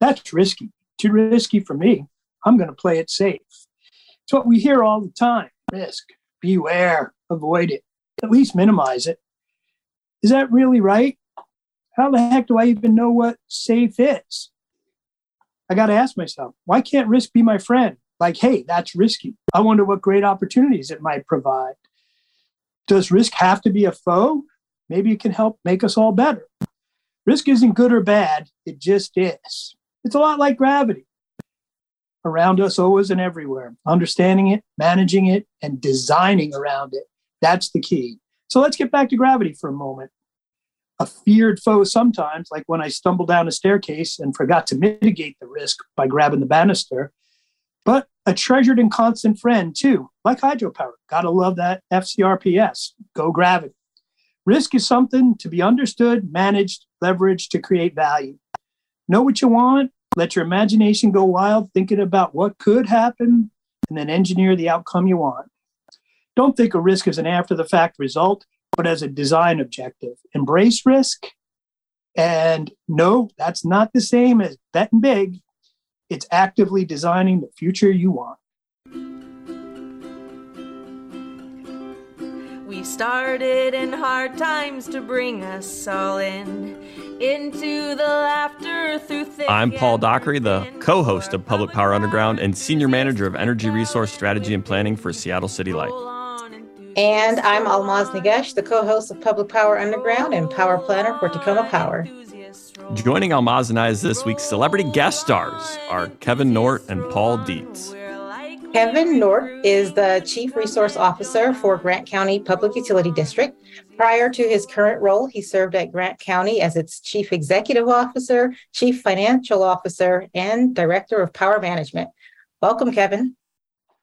That's risky. Too risky for me. I'm going to play it safe. It's what we hear all the time risk, beware, avoid it, at least minimize it. Is that really right? How the heck do I even know what safe is? I got to ask myself, why can't risk be my friend? Like, hey, that's risky. I wonder what great opportunities it might provide. Does risk have to be a foe? Maybe it can help make us all better. Risk isn't good or bad, it just is. It's a lot like gravity around us, always and everywhere. Understanding it, managing it, and designing around it. That's the key. So let's get back to gravity for a moment. A feared foe sometimes, like when I stumbled down a staircase and forgot to mitigate the risk by grabbing the banister, but a treasured and constant friend too, like hydropower. Gotta love that FCRPS. Go gravity. Risk is something to be understood, managed, leveraged to create value. Know what you want, let your imagination go wild, thinking about what could happen, and then engineer the outcome you want. Don't think of risk as an after the fact result, but as a design objective. Embrace risk. And no, that's not the same as betting big. It's actively designing the future you want. We started in hard times to bring us all in into the laughter through thick I'm Paul Dockery, the co host of Public Power Underground and senior manager of energy resource strategy and planning for Seattle City Light. And I'm Ahlmahz Negash, the co host of Public Power Underground and power planner for Tacoma Power. Joining Ahlmahz and I as this week's celebrity guest stars are Kevin Nordt and Paul Dietz. Kevin Nordt is the Chief Resource Officer for Grant County Public Utility District. Prior to his current role, he served at Grant County as its Chief Executive Officer, Chief Financial Officer, and Director of Power Management. Welcome, Kevin.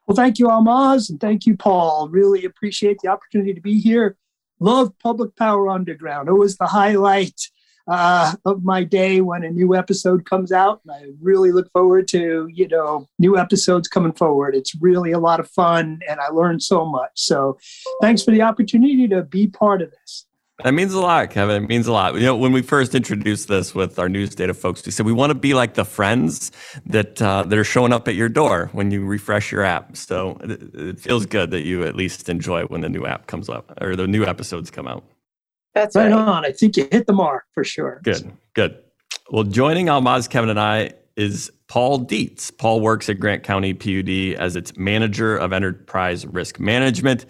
Well, thank you, Ahlmahz, and thank you, Paul. Really appreciate the opportunity to be here. Love Public Power Underground. It was the highlight uh, of my day when a new episode comes out. And I really look forward to, you know, new episodes coming forward. It's really a lot of fun and I learned so much. So thanks for the opportunity to be part of this. That means a lot, Kevin. It means a lot. You know, when we first introduced this with our news data folks, we said we want to be like the friends that uh, that are showing up at your door when you refresh your app. So it, it feels good that you at least enjoy when the new app comes up or the new episodes come out. That's right, right. on. I think you hit the mark for sure. Good, good. Well, joining Ahlmahz, Kevin, and I is Paul Dietz. Paul works at Grant County PUD as its manager of enterprise risk management.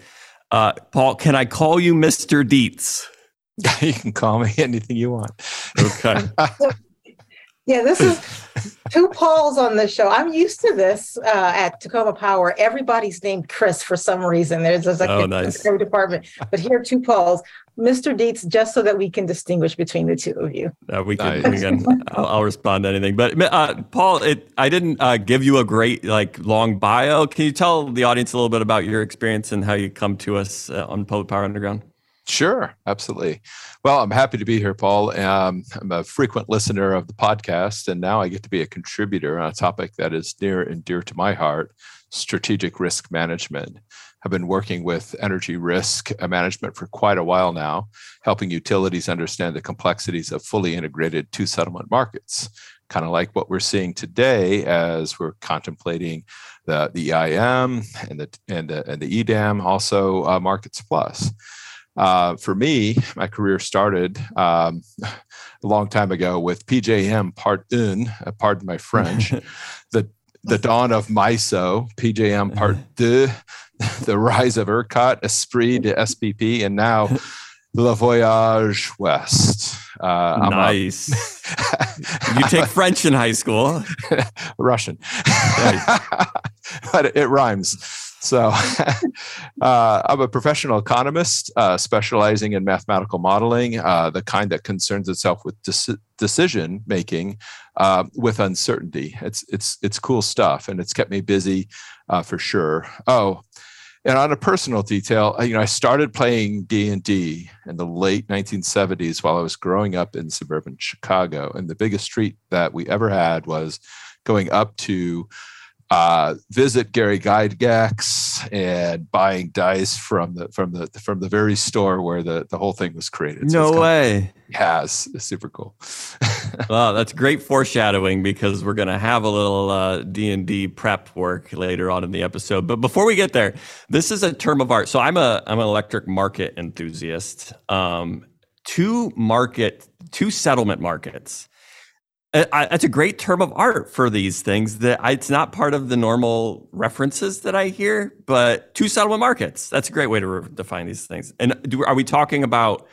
Uh, Paul, can I call you Mr. Dietz? you can call me anything you want. Okay. Yeah, this is two Pauls on the show. I'm used to this uh, at Tacoma Power. Everybody's named Chris for some reason. There's, there's like Oh, a nice. every department, but here are two Pauls. Mr. Dietz, just so that we can distinguish between the two of you. Uh, we can, we Nice. can I'll, I'll respond to anything. But uh, Paul, it, I didn't uh, give you a great like long bio. Can you tell the audience a little bit about your experience and how you come to us uh, on Public Power Underground? Sure, absolutely. Well, I'm happy to be here, Paul. Um, I'm a frequent listener of the podcast, and now I get to be a contributor on a topic that is near and dear to my heart strategic risk management. I've been working with energy risk management for quite a while now, helping utilities understand the complexities of fully integrated two settlement markets. Kind of like what we're seeing today as we're contemplating the, the EIM and the, and the, and the EDAM, also uh, Markets Plus. Uh, for me, my career started um, a long time ago with PJM Part Un, uh, pardon my French, the the dawn of MISO, PJM Part Deux, the rise of ERCOT, Esprit de SPP, and now Le Voyage West. Uh, I'm a- nice. you take French in high school. Russian, but it rhymes. So, uh, I'm a professional economist uh, specializing in mathematical modeling, uh, the kind that concerns itself with deci- decision making uh, with uncertainty. It's it's it's cool stuff, and it's kept me busy uh, for sure. Oh, and on a personal detail, uh, you know, I started playing D and D in the late 1970s while I was growing up in suburban Chicago, and the biggest treat that we ever had was going up to uh, visit Gary Gygax and buying dice from the from the from the very store where the, the whole thing was created. So no way. yeah, it's, it's super cool. well, that's great foreshadowing because we're going to have a little uh, D and D prep work later on in the episode. But before we get there, this is a term of art. So I'm a I'm an electric market enthusiast. Um, two market, two settlement markets Uh, it's a great term of art for these things that I, it's not part of the normal references that I hear, but two settlement markets. That's a great way to re- define these things. And do, are we talking about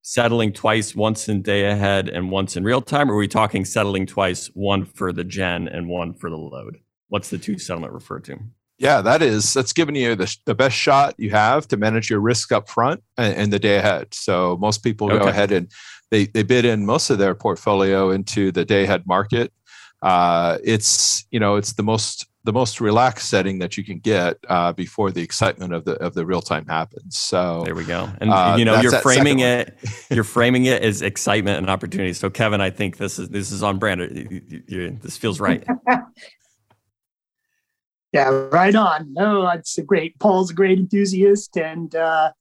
settling twice, once in day ahead and once in real time? Or are we talking settling twice, one for the gen and one for the load? What's the two settlement refer to? Yeah, that is that's giving you the, the best shot you have to manage your risk up front and, and the day ahead. So most people okay. go ahead and they they bid in most of their portfolio into the day ahead market. Uh, it's you know it's the most the most relaxed setting that you can get uh, before the excitement of the of the real time happens. So there we go. And uh, you know you're framing it you're framing it as excitement and opportunity. So Kevin, I think this is this is on brand. This feels right. yeah, right on. No, a great. Paul's a great enthusiast, and uh,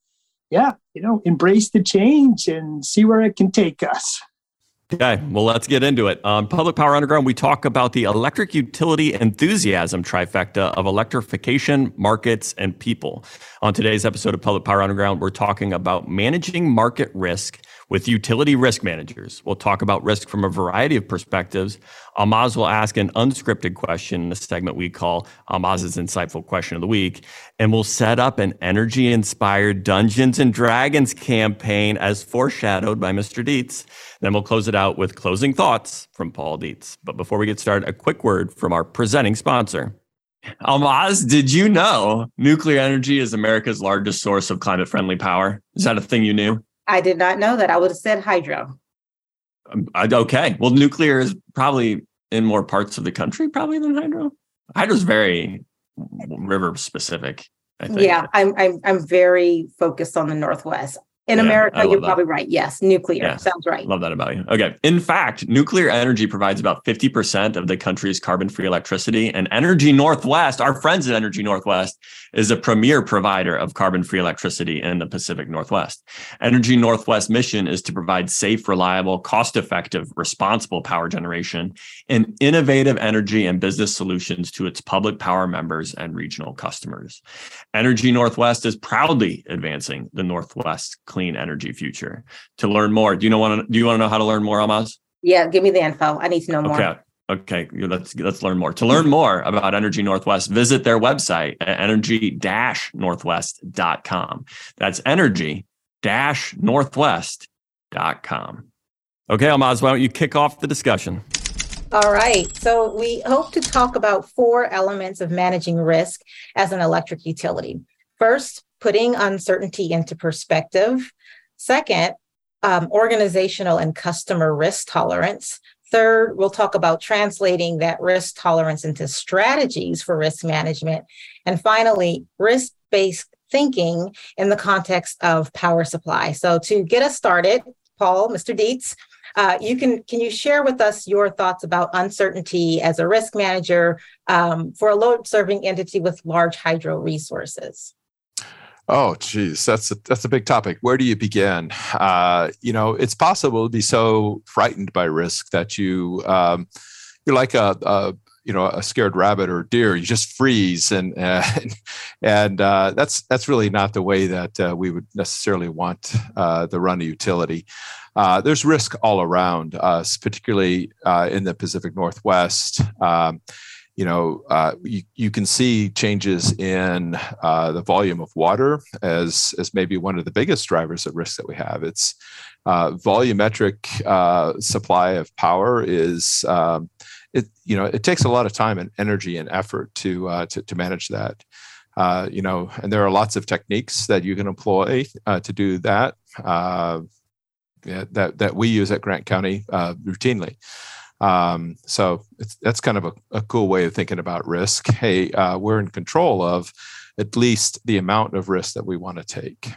yeah, you know, embrace the change and see where it can take us. Okay, well, let's get into it. On Public Power Underground, we talk about the electric utility enthusiasm trifecta of electrification, markets, and people. On today's episode of Public Power Underground, we're talking about managing market risk with utility risk managers. We'll talk about risk from a variety of perspectives. Ahlmahz will ask an unscripted question in a segment we call Ahlmahz's Insightful Question of the Week. And we'll set up an energy inspired Dungeons and Dragons campaign as foreshadowed by Mr. Dietz. Then we'll close it out with closing thoughts from Paul Dietz. But before we get started, a quick word from our presenting sponsor. Ahlmahz, did you know nuclear energy is America's largest source of climate friendly power? Is that a thing you knew? I did not know that. I would have said hydro. Um, okay. Well, nuclear is probably in more parts of the country, probably than hydro. Hydro's very river specific. I think. Yeah, I'm I'm I'm very focused on the Northwest. In yeah, America, you're that. probably right. Yes, nuclear yeah, sounds right. Love that about you. Okay. In fact, nuclear energy provides about 50% of the country's carbon free electricity. And Energy Northwest, our friends at Energy Northwest, is a premier provider of carbon free electricity in the Pacific Northwest. Energy Northwest mission is to provide safe, reliable, cost effective, responsible power generation and innovative energy and business solutions to its public power members and regional customers. Energy Northwest is proudly advancing the Northwest clean energy future. To learn more, do you know want to, do you want to know how to learn more, Ahlmahz? Yeah, give me the info. I need to know more. Okay. Okay, let's let's learn more. To learn more about Energy Northwest, visit their website at energy-northwest.com. That's energy-northwest.com. Okay, Ahlmahz, why don't you kick off the discussion? All right. So we hope to talk about four elements of managing risk as an electric utility. First, putting uncertainty into perspective. Second, um, organizational and customer risk tolerance. Third, we'll talk about translating that risk tolerance into strategies for risk management. And finally, risk based thinking in the context of power supply. So, to get us started, Paul, Mr. Dietz, uh, you can can you share with us your thoughts about uncertainty as a risk manager um, for a load serving entity with large hydro resources? Oh, geez, that's a, that's a big topic. Where do you begin? Uh, you know, it's possible to be so frightened by risk that you um, you're like a, a, you know a scared rabbit or deer. You just freeze, and and, and uh, that's that's really not the way that uh, we would necessarily want uh, the run a utility. Uh, there's risk all around us, particularly uh, in the Pacific Northwest. Um, you know, uh, you, you can see changes in uh, the volume of water as, as maybe one of the biggest drivers of risk that we have. It's uh, volumetric uh, supply of power is, um, it, you know, it takes a lot of time and energy and effort to, uh, to, to, manage that. Uh, you know, and there are lots of techniques that you can employ to do that, that, that we use at Grant County routinely. Um, so that's kind of a, a, cool way of thinking about risk. Hey, uh, we're in control of at least the amount of risk that we want to take.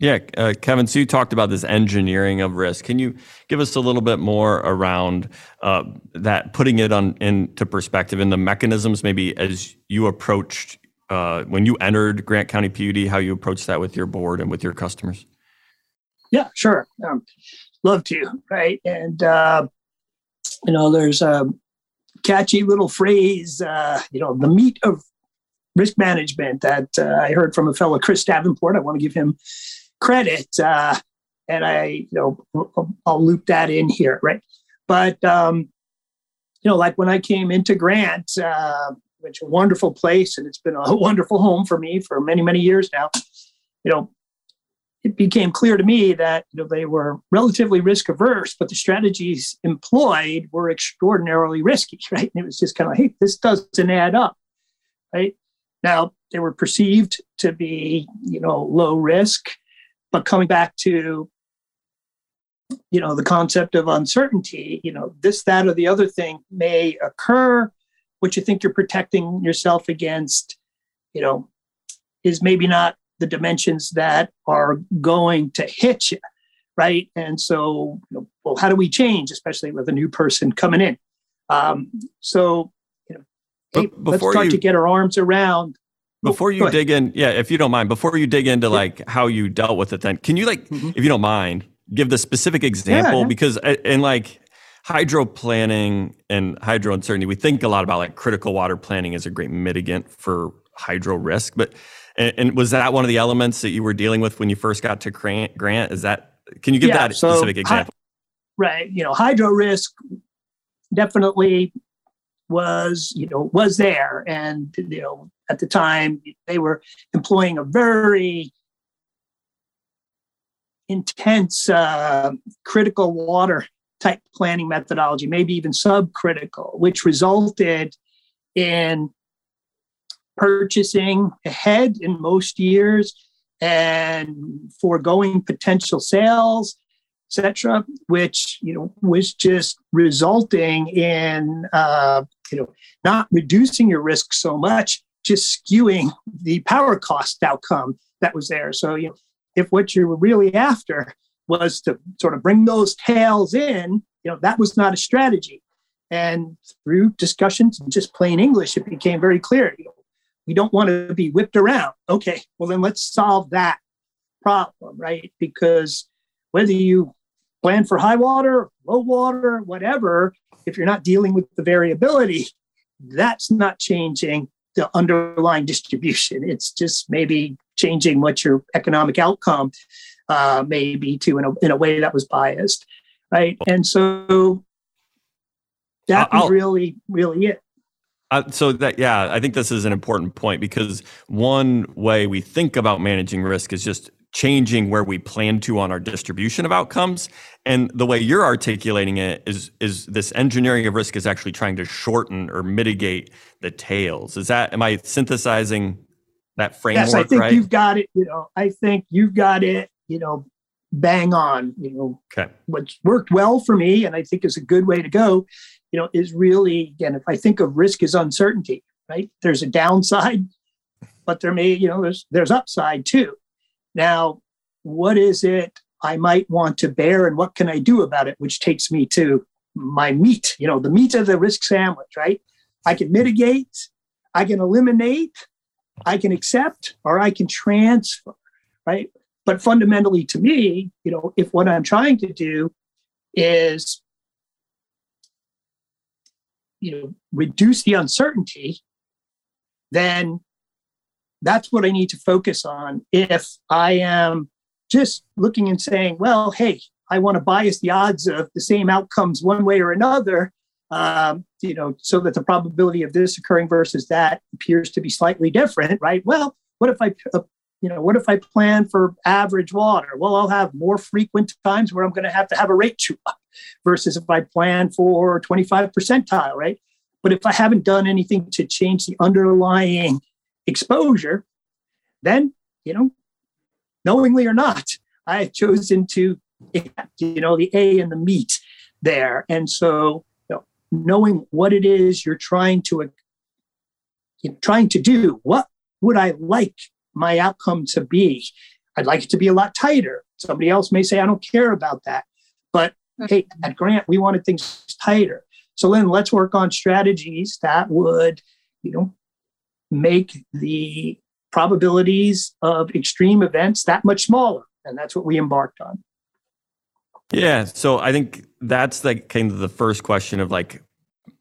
Yeah, uh, Kevin, so you talked about this engineering of risk. Can you give us a little bit more around uh, that, putting it on into perspective and the mechanisms, maybe as you approached uh, when you entered Grant County PUD, how you approached that with your board and with your customers? Yeah, sure. Um, love to, right? And uh, you know, there's a catchy little phrase, uh, you know, the meat of risk management that uh, I heard from a fellow, Chris Davenport. I want to give him credit, uh, and I, you know, I'll loop that in here, right? But um, you know, like when I came into Grant, uh, which a wonderful place, and it's been a wonderful home for me for many, many years now. You know, it became clear to me that you know they were relatively risk averse, but the strategies employed were extraordinarily risky, right? And it was just kind of, hey, this doesn't add up, right? Now they were perceived to be, you know, low risk, but coming back to, you know, the concept of uncertainty, you know, this, that, or the other thing may occur. What you think you're protecting yourself against, you know, is maybe not the dimensions that are going to hit you, right? And so, you know, well, how do we change, especially with a new person coming in? Um, so, you know, hey, let's start you, to get our arms around. Oh, before you dig in, yeah, if you don't mind, before you dig into like how you dealt with it, then can you like, mm-hmm. if you don't mind, give the specific example yeah, yeah. because uh, in like hydro planning and hydro uncertainty, we think a lot about like critical water planning as a great mitigant for hydro risk, but and, and, was that one of the elements that you were dealing with when you first got to Grant? Grant? Is that can you give yeah, that so specific example? Right. You know, hydro risk definitely was you know was there, and you know at the time they were employing a very intense uh, critical water type planning methodology, maybe even subcritical, which resulted in purchasing ahead in most years and foregoing potential sales, etc., which you know was just resulting in uh, you know not reducing your risk so much, just skewing the power cost outcome that was there. So you know if what you were really after was to sort of bring those tails in, you know that was not a strategy. And through discussions and just plain English, it became very clear. You know, we don't want to be whipped around. Okay, well, then let's solve that problem, right? Because whether you plan for high water, low water, whatever, if you're not dealing with the variability, that's not changing the underlying distribution. It's just maybe changing what your economic outcome uh, may be to in a, in a way that was biased, right? And so that was really, really it. Uh, so that yeah, I think this is an important point because one way we think about managing risk is just changing where we plan to on our distribution of outcomes, and the way you're articulating it is is this engineering of risk is actually trying to shorten or mitigate the tails. Is that am I synthesizing that framework? Yes, I think right? you've got it. You know, I think you've got it. You know, bang on. You know, okay. what's worked well for me, and I think is a good way to go you know, is really, again, if I think of risk as uncertainty, right? There's a downside, but there may, you know, there's there's upside too. Now, what is it I might want to bear and what can I do about it? Which takes me to my meat, you know, the meat of the risk sandwich, right? I can mitigate, I can eliminate, I can accept, or I can transfer, right? But fundamentally to me, you know, if what I'm trying to do is you know reduce the uncertainty then that's what i need to focus on. If i am just looking and saying well hey i want to bias the odds of the same outcomes one way or another um, you know so that the probability of this occurring versus that appears to be slightly different right? Well what if i uh, you know what if i plan for average water? Well i'll have more frequent times where i'm going to have to have a rate true up versus if I plan for 25 percentile, right? But if I haven't done anything to change the underlying exposure, then, you know, knowingly or not, I have chosen to, you know, the A and the meat there. And so, you know, knowing what it is you're trying to, you trying to do, what would I like my outcome to be? I'd like it to be a lot tighter. Somebody else may say, I don't care about that. But hey, at Grant, we wanted things tighter. So then let's work on strategies that would, you know, make the probabilities of extreme events that much smaller. And that's what we embarked on. Yeah. So I think that's like kind of the first question of like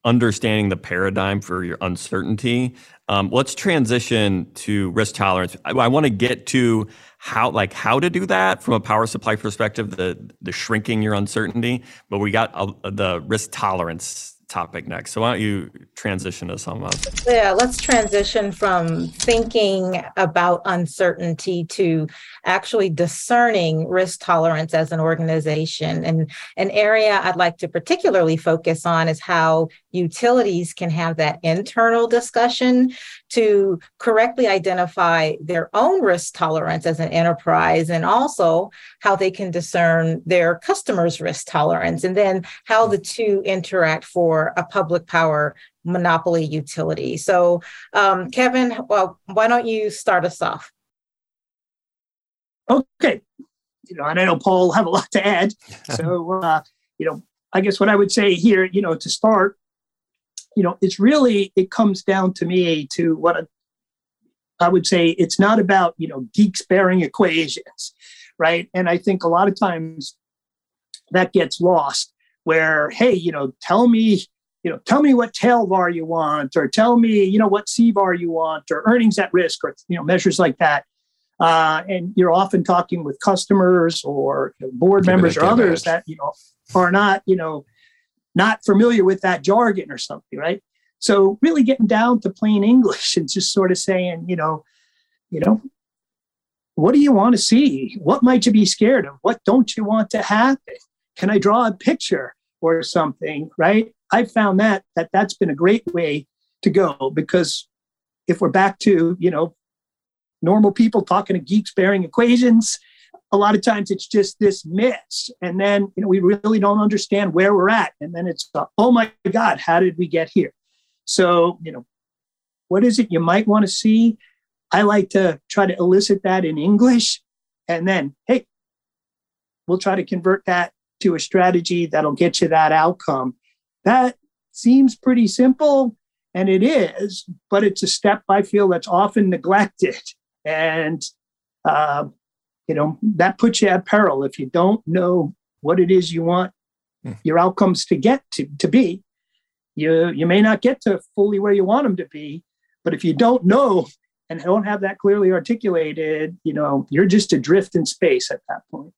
understanding the paradigm for your uncertainty. Um, let's transition to risk tolerance. I, I want to get to how like how to do that from a power supply perspective, the the shrinking your uncertainty. But we got the risk tolerance topic next. So why don't you transition us on that? Yeah, let's transition from thinking about uncertainty to actually discerning risk tolerance as an organization. And an area I'd like to particularly focus on is how utilities can have that internal discussion to correctly identify their own risk tolerance as an enterprise and also how they can discern their customers' risk tolerance and then how the two interact for a public power monopoly utility. So, um, Kevin, well, why don't you start us off? Okay. You know, and I know Paul have a lot to add. So, uh, you know, I guess what I would say here, you know, to start, you know, it's really, it comes down to me to what a, I would say it's not about, you know, geeks bearing equations, right? And I think a lot of times that gets lost where, hey, you know, tell me, you know, tell me what tail var you want, or tell me, you know, what CVaR you want, or earnings at risk, or, you know, measures like that. Uh, and you're often talking with customers or you know, board members or others that, you know, are not, you know, not familiar with that jargon or something, right? So really getting down to plain English and just sort of saying, you know, you know, what do you want to see? What might you be scared of? What don't you want to happen? Can I draw a picture or something? Right? I found that that that's been a great way to go because if we're back to you know normal people talking to geeks bearing equations, a lot of times it's just this mess and then you know we really don't understand where we're at and then it's uh, oh my god how did we get here? So you know what is it you might want to see? I like to try to elicit that in english and then hey we'll try to convert that to a strategy that'll get you that outcome. That seems pretty simple and it is but it's a step i feel that's often neglected and uh, you know that puts you at peril. If you don't know what it is you want hmm. your outcomes to get to, to be you you may not get to fully where you want them to be. But if you don't know and don't have that clearly articulated you know you're just adrift in space at that point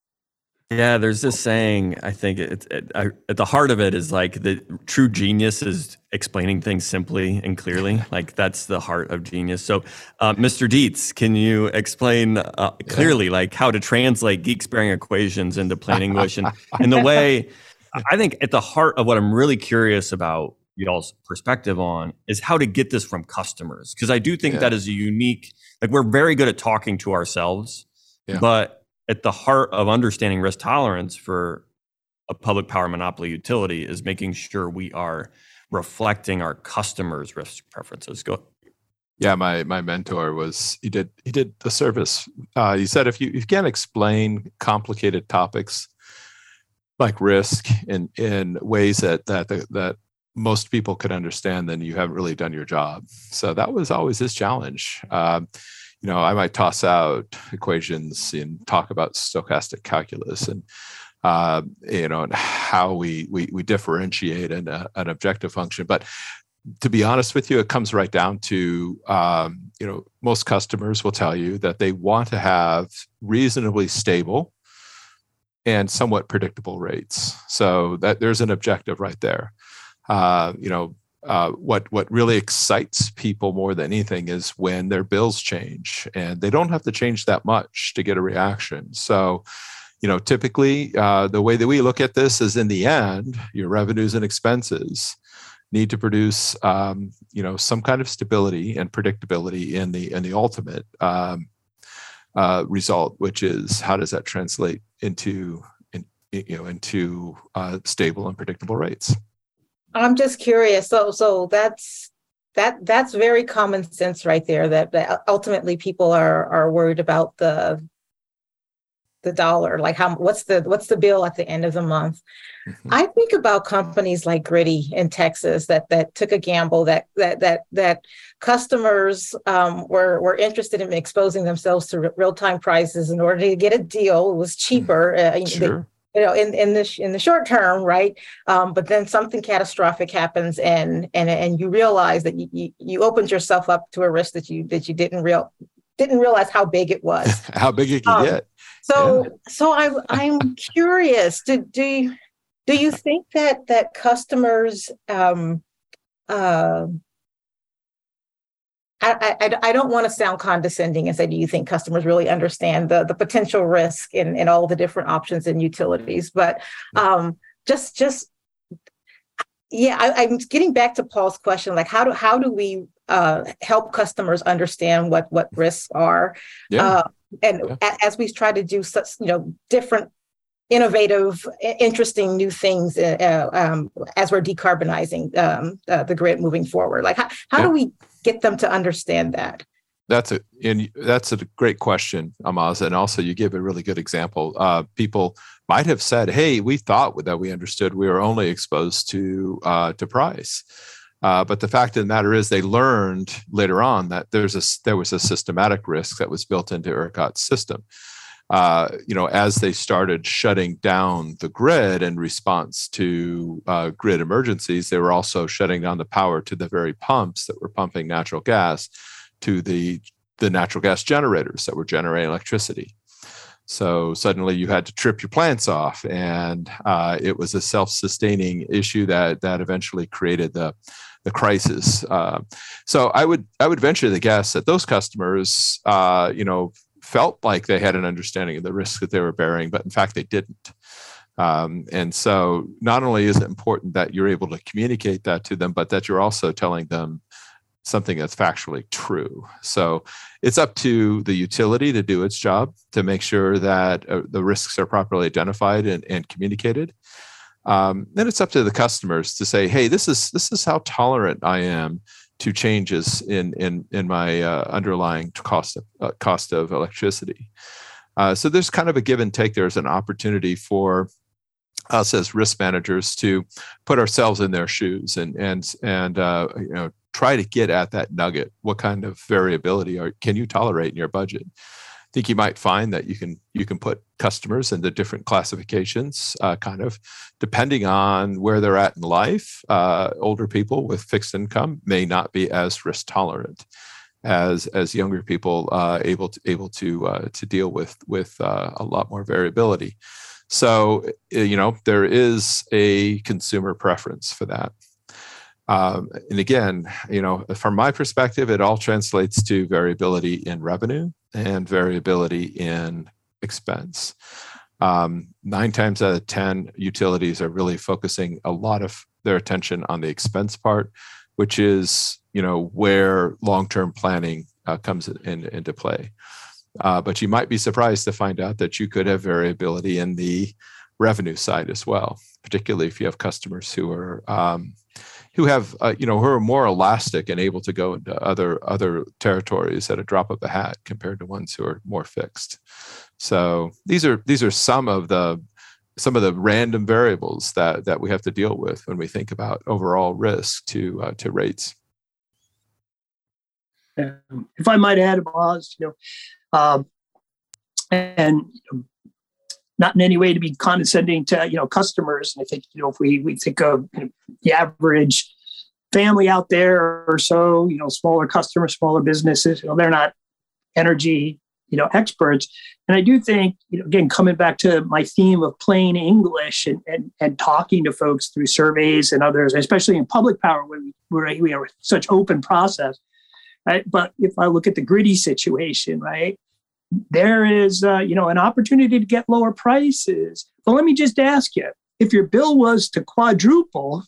yeah, there's this saying. I think it, it, I, at the heart of it is like the true genius is explaining things simply and clearly. Like that's the heart of genius. So, uh, Mr. Dietz, can you explain uh, clearly like how to translate geek sparing equations into plain English and in the way? I think at the heart of what I'm really curious about y'all's perspective on is how to get this from customers because I do think yeah. that is a unique. Like we're very good at talking to ourselves, yeah. but at the heart of understanding risk tolerance for a public power monopoly utility is making sure we are reflecting our customers' risk preferences. Go. Yeah, my my mentor was he did he did the service. Uh, he said if you, if you can't explain complicated topics like risk in in ways that that that most people could understand, then you haven't really done your job. So that was always his challenge. Um, you know, I might toss out equations and talk about stochastic calculus and uh, you know, and how we we, we differentiate an, an objective function. But to be honest with you, it comes right down to um, you know most customers will tell you that they want to have reasonably stable and somewhat predictable rates. So that there's an objective right there. Uh, you know, uh, what what really excites people more than anything is when their bills change, and they don't have to change that much to get a reaction. So, you know, typically uh, the way that we look at this is, in the end, your revenues and expenses need to produce, um, you know, some kind of stability and predictability in the in the ultimate um, uh, result, which is how does that translate into in, you know into uh, stable and predictable rates. I'm just curious. So so that's that that's very common sense right there that, that ultimately people are are worried about the the dollar like how what's the what's the bill at the end of the month mm-hmm. i think about companies like Griddy in texas that that took a gamble that that that that customers um, were were interested in exposing themselves to real-time prices in order to get a deal it was cheaper mm-hmm. uh, sure. You know in in the in the short term right um, but then something catastrophic happens and and and you realize that you, you you opened yourself up to a risk that you that you didn't real didn't realize how big it was how big it could um, get so yeah. so I I'm curious. Do do you, do you think that that customers um uh I, I, I don't want to sound condescending and say, do you think customers really understand the, the potential risk in, in all the different options and utilities? But um, just just yeah, I, am getting back to Paul's question, like how do how do we uh, help customers understand what what risks are? Yeah. Uh, and yeah. as we try to do such you know different innovative interesting new things uh, uh, um, as we're decarbonizing um, uh, the grid moving forward like how, how yeah. do we get them to understand that. That's a and that's a great question Ahlmahz and also you give a really good example. Uh, people might have said hey we thought that we understood we were only exposed to uh, to price. Uh, but the fact of the matter is, they learned later on that there's a there was a systematic risk that was built into ERCOT's system. Uh, you know, as they started shutting down the grid in response to uh, grid emergencies, they were also shutting down the power to the very pumps that were pumping natural gas to the the natural gas generators that were generating electricity. So suddenly you had to trip your plants off, and uh, it was a self-sustaining issue that that eventually created the the crisis. Uh, so I would I would venture to guess that those customers, uh, you know, felt like they had an understanding of the risk that they were bearing, but in fact they didn't. Um, and so not only is it important that you're able to communicate that to them, but that you're also telling them something that's factually true. So it's up to the utility to do its job to make sure that uh, the risks are properly identified and, and communicated um, then it's up to the customers to say, "Hey, this is this is how tolerant I am to changes in in in my uh, underlying cost of uh, cost of electricity." Uh, so there's kind of a give and take. There's an opportunity for us as risk managers to put ourselves in their shoes and and and uh, you know try to get at that nugget. What kind of variability are, can you tolerate in your budget? Think you might find that you can you can put customers into different classifications, uh, kind of depending on where they're at in life. Uh, older people with fixed income may not be as risk tolerant as as younger people uh, able to able to uh, to deal with with uh, a lot more variability. So you know there is a consumer preference for that. Um, and again, you know, from my perspective, it all translates to variability in revenue and variability in expense. Um, nine times out of 10, utilities are really focusing a lot of their attention on the expense part, which is, you know, where long-term planning uh, comes in, into play. Uh, but you might be surprised to find out that you could have variability in the revenue side as well, particularly if you have customers who are um, who have uh, you know who are more elastic and able to go into other other territories at a drop of a hat compared to ones who are more fixed. So these are these are some of the some of the random variables that that we have to deal with when we think about overall risk to uh, to rates. Um, if I might add, Boz, you know, um, and not in any way to be condescending to you know customers. And I think you know if we we think of you know, the average family out there or so, you know, smaller customers, smaller businesses, you know, they're not energy you know experts. And I do think you know again coming back to my theme of plain English and and, and talking to folks through surveys and others, especially in public power where we we are such open process. Right? But if I look at the Griddy situation, right, there is uh, you know an opportunity to get lower prices. But let me just ask you if your bill was to quadruple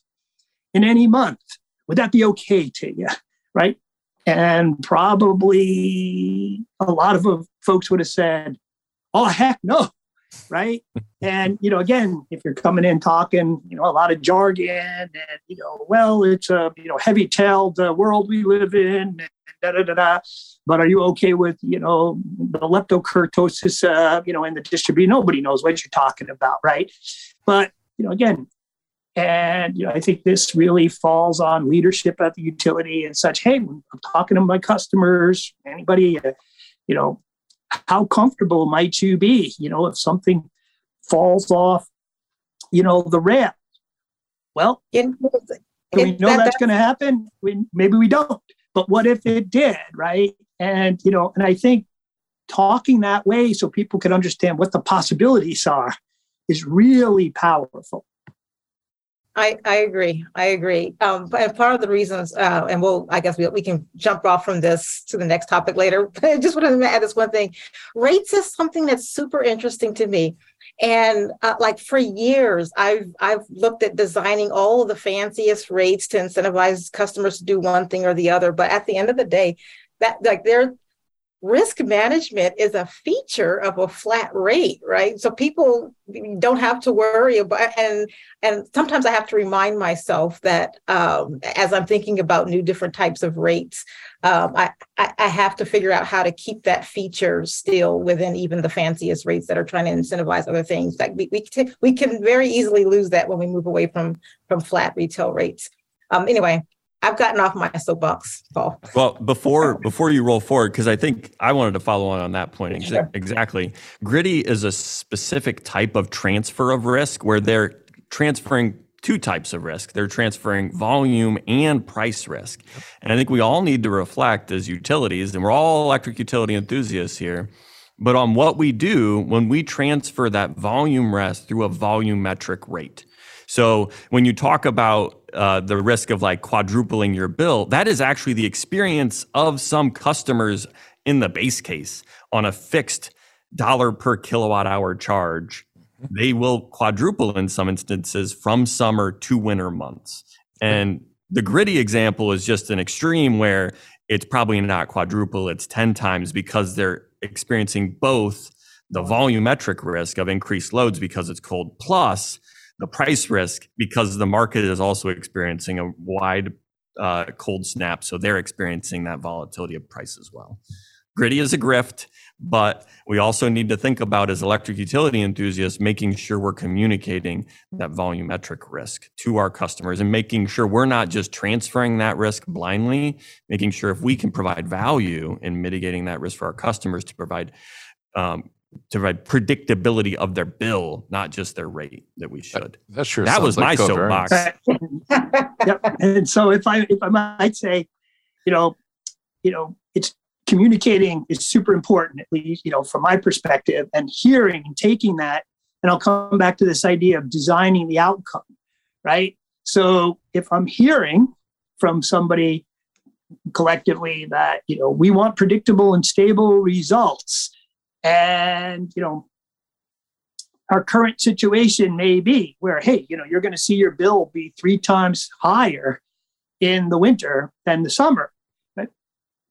in any month would that be okay to you right? And probably a lot of folks would have said oh heck no right? and you know, again, if you're coming in talking, you know, a lot of jargon and you know, well, it's a you know heavy-tailed uh, world we live in, da da da da. But are you okay with you know the leptokurtosis, uh, you know, in the distribution? Nobody knows what you're talking about, right? But you know, again, and you know, I think this really falls on leadership at the utility and such. Hey, I'm talking to my customers, anybody, uh, you know, how comfortable might you be? You know, if something falls off, you know, the rail. Well, it, we know that, that's going to happen. We, maybe we don't. But what if it did, right? And you know, and I think talking that way so people can understand what the possibilities are is really powerful. I, I agree. I agree. Um, and part of the reasons, uh, and we'll, I guess we, we can jump off from this to the next topic later. But I just wanted to add this one thing. Rates is something that's super interesting to me. And uh, like for years, I've I've looked at designing all the fanciest rates to incentivize customers to do one thing or the other. But at the end of the day, that like there risk management is a feature of a flat rate right? So people don't have to worry about and and sometimes i have to remind myself that um, as i'm thinking about new different types of rates um, I, I have to figure out how to keep that feature still within even the fanciest rates that are trying to incentivize other things. Like we, we, t- we can very easily lose that when we move away from from flat retail rates. Um, anyway I've gotten off my soapbox, Paul. Well, before before you roll forward, because I think I wanted to follow on on that point sure. exactly. Griddy is a specific type of transfer of risk where they're transferring two types of risk. They're transferring volume and price risk, and I think we all need to reflect as utilities, and we're all electric utility enthusiasts here. But on what we do when we transfer that volume risk through a volumetric rate. So when you talk about uh, the risk of like quadrupling your bill, that is actually the experience of some customers in the base case on a fixed dollar per kilowatt hour charge. Mm-hmm. They will quadruple in some instances from summer to winter months. And the Griddy example is just an extreme where it's probably not quadruple, it's 10 times because they're experiencing both the volumetric risk of increased loads because it's cold plus the price risk because the market is also experiencing a wide uh, cold snap. So they're experiencing that volatility of price as well. Griddy is a grift, but we also need to think about as electric utility enthusiasts, making sure we're communicating that volumetric risk to our customers and making sure we're not just transferring that risk blindly, making sure if we can provide value in mitigating that risk for our customers to provide um, to provide predictability of their bill, not just their rate that we should. That, that sure that was like my soapbox. yep. And so if I if I might say, you know, you know, it's communicating is super important, at least, you know, from my perspective, and hearing and taking that. And I'll come back to this idea of designing the outcome, right? So if I'm hearing from somebody collectively that, you know, we want predictable and stable results and, you know, our current situation may be where, hey, you know, you're going to see your bill be three times higher in the winter than the summer. Right?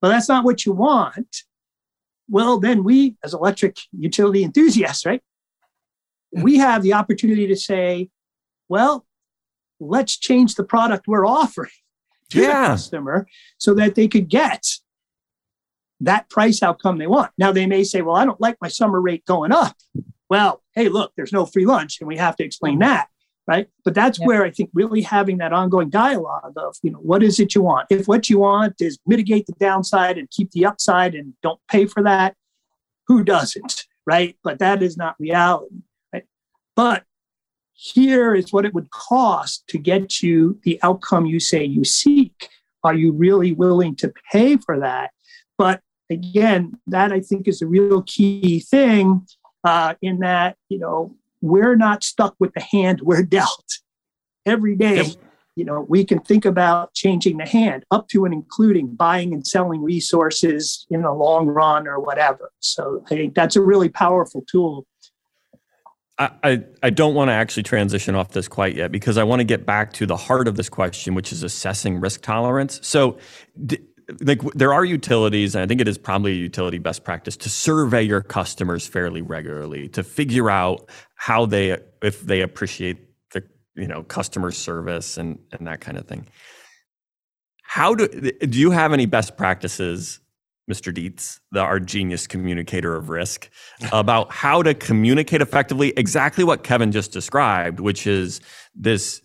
But that's not what you want. Well, then we, as electric utility enthusiasts, right, we have the opportunity to say, well, let's change the product we're offering to yeah. the customer so that they could get that price outcome they want. Now they may say, well, I don't like my summer rate going up. Well, hey, look, there's no free lunch, and we have to explain mm-hmm. that. Right. But that's yep. where I think really having that ongoing dialogue of, you know, what is it you want? If what you want is mitigate the downside and keep the upside and don't pay for that, who doesn't? Right. But that is not reality. Right. But here is what it would cost to get you the outcome you say you seek. Are you really willing to pay for that? But again, that I think is a real key thing uh, in that, you know, we're not stuck with the hand we're dealt. Every day, you know, we can think about changing the hand up to and including buying and selling resources in the long run or whatever. So I think that's a really powerful tool I, I don't want to actually transition off this quite yet because I want to get back to the heart of this question, which is assessing risk tolerance. So, d- like there are utilities, and I think it is probably a utility best practice to survey your customers fairly regularly to figure out how they if they appreciate the you know customer service and and that kind of thing. How do do you have any best practices, Mr. Dietz, the our genius communicator of risk, about how to communicate effectively exactly what Kevin just described, which is this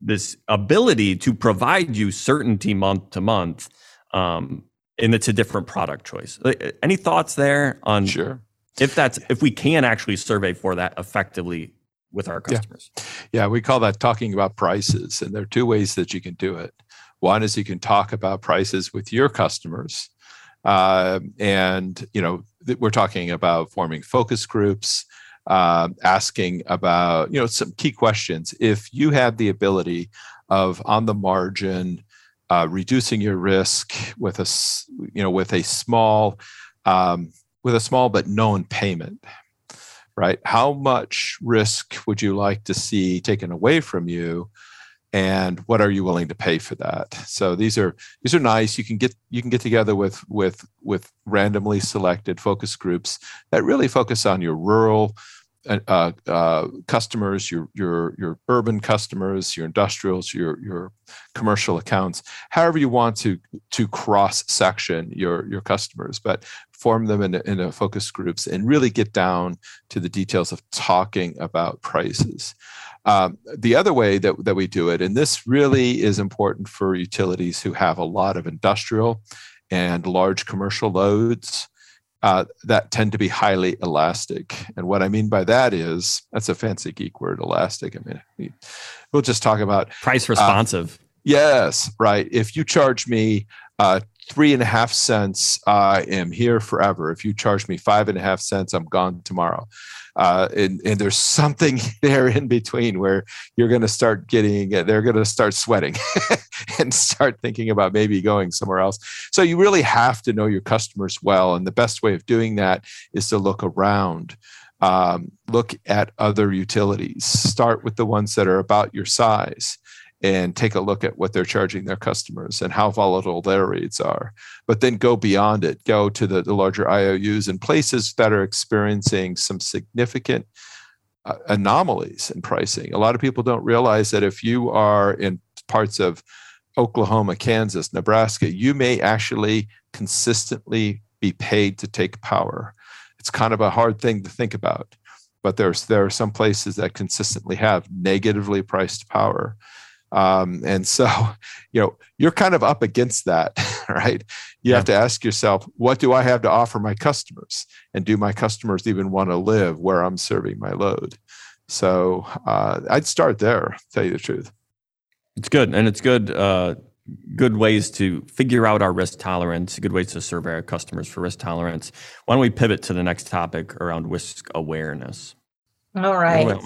this ability to provide you certainty month to month um, and it's a different product choice. Any thoughts there on sure if that's if we can actually survey for that effectively with our customers? Yeah. yeah, we call that talking about prices, and there are two ways that you can do it. One is you can talk about prices with your customers, uh, and you know we're talking about forming focus groups. Uh, asking about you know some key questions if you have the ability of on the margin uh, reducing your risk with a you know with a small um, with a small but known payment right? How much risk would you like to see taken away from you and what are you willing to pay for that? So these are these are nice. You can get you can get together with with with randomly selected focus groups that really focus on your rural uh, uh, customers, your your your urban customers, your industrials, your your commercial accounts, however you want to to cross section your your customers, but form them in into focus groups and really get down to the details of talking about prices. Um, the other way that, that we do it, and this really is important for utilities who have a lot of industrial and large commercial loads uh, that tend to be highly elastic. And what I mean by that is that's a fancy geek word, elastic. I mean, we'll just talk about price uh, responsive. Uh, yes, right. If you charge me uh, three and a half cents, I am here forever. If you charge me five and a half cents, I'm gone tomorrow uh, and, and there's something there in between where you're going to start getting they're going to start sweating and start thinking about maybe going somewhere else. So you really have to know your customers well and the best way of doing that is to look around um, look at other utilities. Start with the ones that are about your size and take a look at what they're charging their customers and how volatile their rates are. But then go beyond it, go to the, the larger IOUs and places that are experiencing some significant uh, anomalies in pricing. A lot of people don't realize that if you are in parts of Oklahoma, Kansas, Nebraska, you may actually consistently be paid to take power. It's kind of a hard thing to think about, but there's there are some places that consistently have negatively priced power. Um, and so, you know, you're kind of up against that, right? You yeah. have to ask yourself, what do I have to offer my customers? And do my customers even want to live where I'm serving my load? So uh, I'd start there, tell you the truth. It's good. And it's good. Uh, good ways to figure out our risk tolerance, good ways to survey our customers for risk tolerance. Why don't we pivot to the next topic around risk awareness? All right.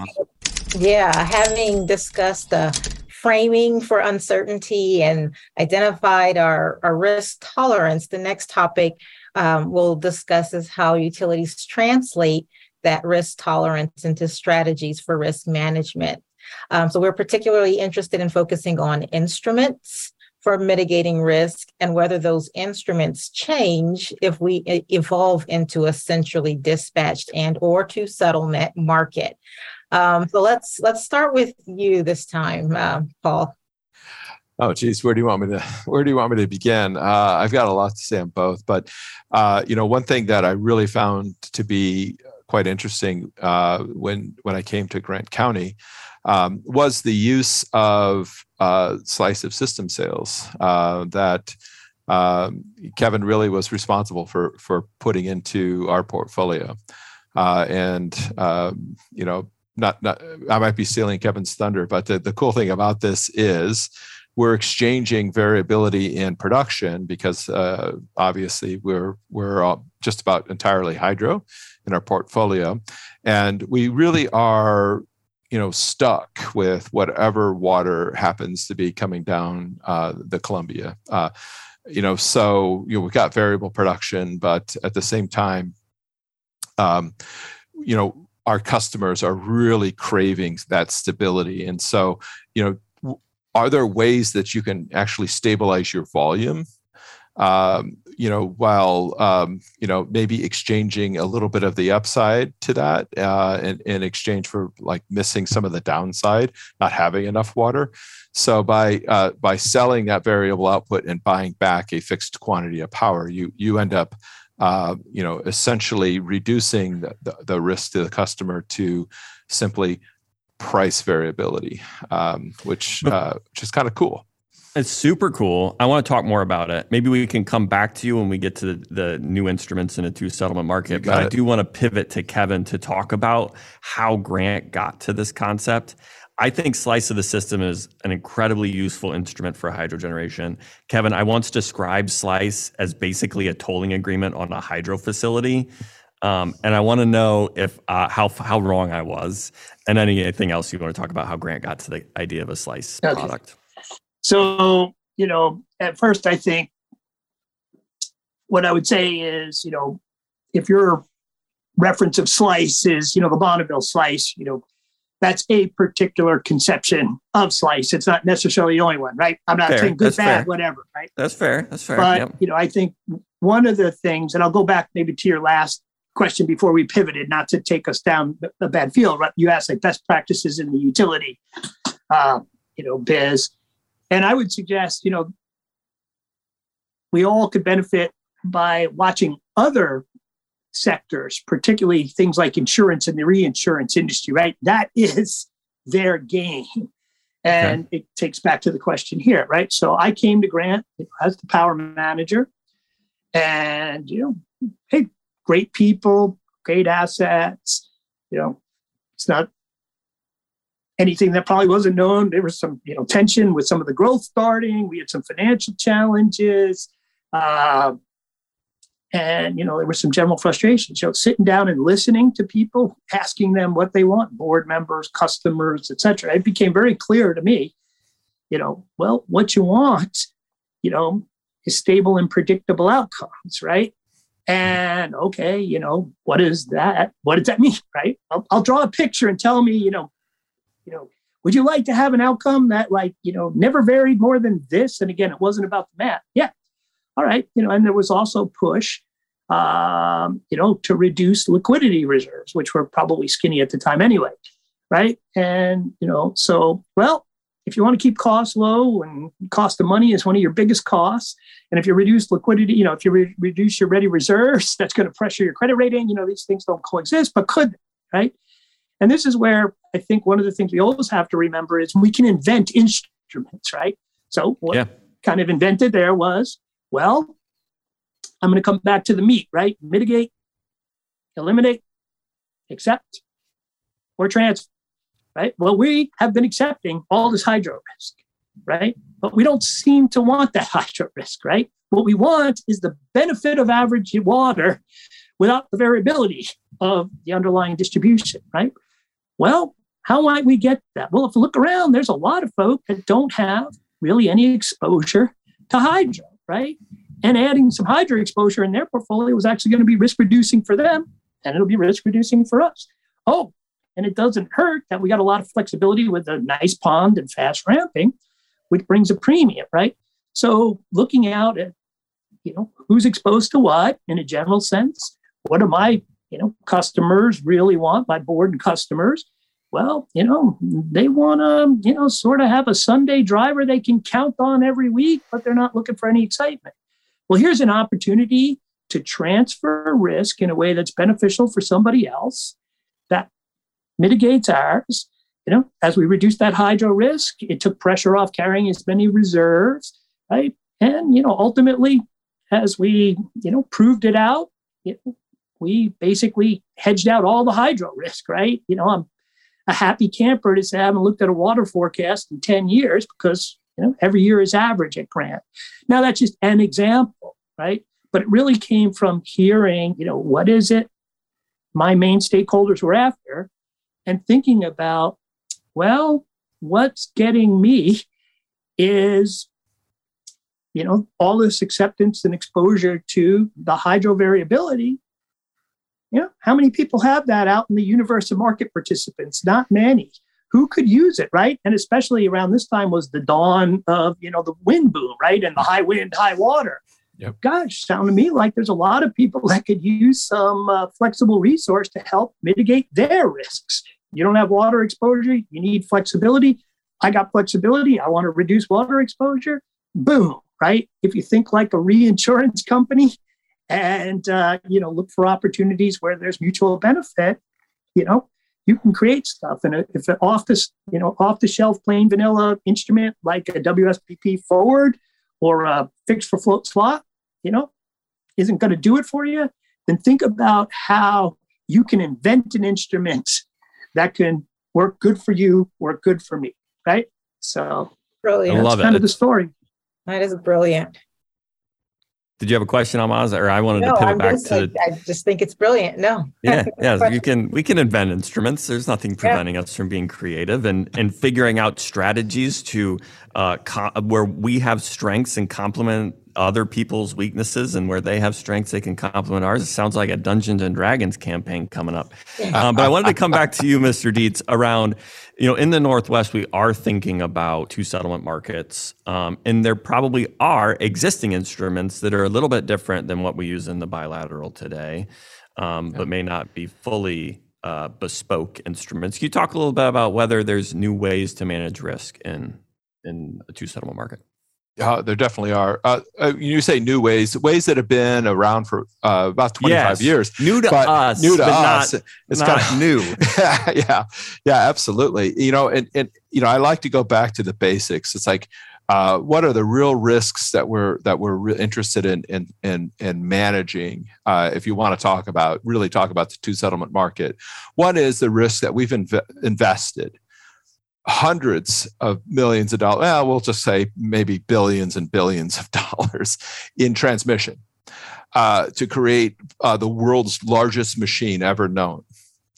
Yeah, having discussed the framing for uncertainty and identified our, our risk tolerance, the next topic um, we'll discuss is how utilities translate that risk tolerance into strategies for risk management. Um, so we're particularly interested in focusing on instruments for mitigating risk and whether those instruments change if we evolve into a centrally dispatched and or two settlement market. Um, so let's let's start with you this time, uh, Paul. Oh, geez, where do you want me to where do you want me to begin? Uh, I've got a lot to say on both, but uh, you know, one thing that I really found to be quite interesting uh, when when I came to Grant County um, was the use of uh, slice of system sales uh, that um, Kevin really was responsible for for putting into our portfolio. Uh, and um, you know not not I might be stealing Kevin's thunder, but the, the cool thing about this is we're exchanging variability in production because uh, obviously we're we're just about entirely hydro in our portfolio, and we really are you know stuck with whatever water happens to be coming down uh, the Columbia. Uh, you know, so you know we've got variable production, but at the same time, um, you know our customers are really craving that stability. And so, you know, are there ways that you can actually stabilize your volume um, you know, while um, you know maybe exchanging a little bit of the upside to that uh, in, in exchange for like missing some of the downside, not having enough water. So by uh, by selling that variable output and buying back a fixed quantity of power, you you end up uh, you know essentially reducing the, the, the, risk to the customer to simply price variability, um, which uh, which is kind of cool. It's super cool. I want to talk more about it. Maybe we can come back to you when we get to the, the new instruments in a two settlement market. But it. I do want to pivot to Kevin to talk about how Grant got to this concept. I think slice of the system is an incredibly useful instrument for hydro generation. Kevin, I once described slice as basically a tolling agreement on a hydro facility. Um, and I want to know if uh, how how wrong I was, and anything else you want to talk about how Grant got to the idea of a slice okay. product. So, you know, at first, I think what I would say is, you know, if your reference of slice is, you know, the Bonneville slice, you know, that's a particular conception of slice. It's not necessarily the only one, right? I'm not fair. saying good, that's bad, fair. whatever, right? That's fair. That's fair. But, yep. you know, I think one of the things, and I'll go back maybe to your last question before we pivoted, not to take us down a bad field. Right? You asked like best practices in the utility, uh, you know, biz. And I would suggest, you know, we all could benefit by watching other sectors, particularly things like insurance and the reinsurance industry, right? That is their game. And okay. it takes back to the question here, right? So I came to Grant as the power manager, and you know, hey, great people, great assets. You know, it's not anything that probably wasn't known. There was some, you know, tension with some of the growth starting. We had some financial challenges, uh, and you know, there was some general frustration. So sitting down and listening to people, asking them what they want, board members, customers, etc. It became very clear to me, you know, well, what you want, you know, is stable and predictable outcomes, right? And okay, you know, what is that? What does that mean, right? I'll, I'll draw a picture and tell me, you know, you know, would you like to have an outcome that like, you know, never varied more than this? And again, it wasn't about the math. Yeah. All right. You know, and there was also push, um, you know, to reduce liquidity reserves, which were probably skinny at the time anyway. Right. And, you know, so, well, if you want to keep costs low and cost of money is one of your biggest costs, and if you reduce liquidity, you know, if you re- reduce your ready reserves, that's going to pressure your credit rating. You know, these things don't coexist, but could, right? And this is where I think one of the things we always have to remember is we can invent instruments, right? So what yeah. kind of invented there was, well, I'm going to come back to the meat, right? Mitigate, eliminate, accept, or transfer, right? Well, we have been accepting all this hydro risk, right? But we don't seem to want that hydro risk, right? What we want is the benefit of average water without the variability of the underlying distribution, right? Well, how might we get that? Well, if you look around, there's a lot of folk that don't have really any exposure to hydro, right? And adding some hydro exposure in their portfolio was actually going to be risk reducing for them, and it'll be risk reducing for us. Oh, and it doesn't hurt that we got a lot of flexibility with a nice pond and fast ramping, which brings a premium, right? So looking out at you know who's exposed to what in a general sense, what do my you know customers really want my board and customers well you know they want to you know sort of have a sunday driver they can count on every week but they're not looking for any excitement. Well here's an opportunity to transfer risk in a way that's beneficial for somebody else that mitigates ours. You know as we reduce that hydro risk it took pressure off carrying as many reserves right? And you know ultimately as we you know proved it out it, we basically hedged out all the hydro risk, right? You know, I'm a happy camper say I haven't looked at a water forecast in 10 years because, you know, every year is average at Grant. Now, that's just an example, right? But it really came from hearing, you know, what is it my main stakeholders were after and thinking about, well, what's getting me is you know all this acceptance and exposure to the hydro variability you know, how many people have that out in the universe of market participants? Not many. Who could use it, right? And especially around this time was the dawn of, you know, the wind boom, right? And the high wind, high water. Yep. Gosh, sound to me like there's a lot of people that could use some uh, flexible resource to help mitigate their risks. You don't have water exposure, you need flexibility. I got flexibility. I want to reduce water exposure. Boom, right? If you think like a reinsurance company and uh, you know look for opportunities where there's mutual benefit, you know, you can create stuff. And if an off the you know off the shelf plain vanilla instrument like a WSPP forward or a fixed for float slot, you know, isn't going to do it for you, then think about how you can invent an instrument that can work good for you, work good for me, right? So brilliant. I love that's kind it. of the story. That is brilliant. Did you have a question, Ahlmahz, or I wanted No, to pivot I'm back to? like, I just think it's brilliant. No. yeah, yeah. You can we can invent instruments. There's nothing preventing us from being creative and and figuring out strategies to uh, co- where we have strengths and complement other people's weaknesses, and where they have strengths, they can complement ours. It sounds like a Dungeons and Dragons campaign coming up. Um, but I wanted to come back to you, Mr. Dietz, around you know in the Northwest we are thinking about two settlement markets, um, and there probably are existing instruments that are a little bit different than what we use in the bilateral today, um, but may not be fully uh, bespoke instruments. Can you talk a little bit about whether there's new ways to manage risk in in a two settlement market? Yeah, there definitely are. Uh, uh, you say new ways, ways that have been around for uh, about 25 Yes. years. New to But us, new to but us. not, it's not kind of new. yeah, yeah, absolutely. You know, and and you know, I like to go back to the basics. It's like, uh, what are the real risks that we're that we're re- interested in in in, in managing? Uh, if you want to talk about really talk about the two settlement market, one is the risk that we've inve- invested hundreds of millions of dollars. Well, we'll just say maybe billions and billions of dollars in transmission uh, to create uh, the world's largest machine ever known,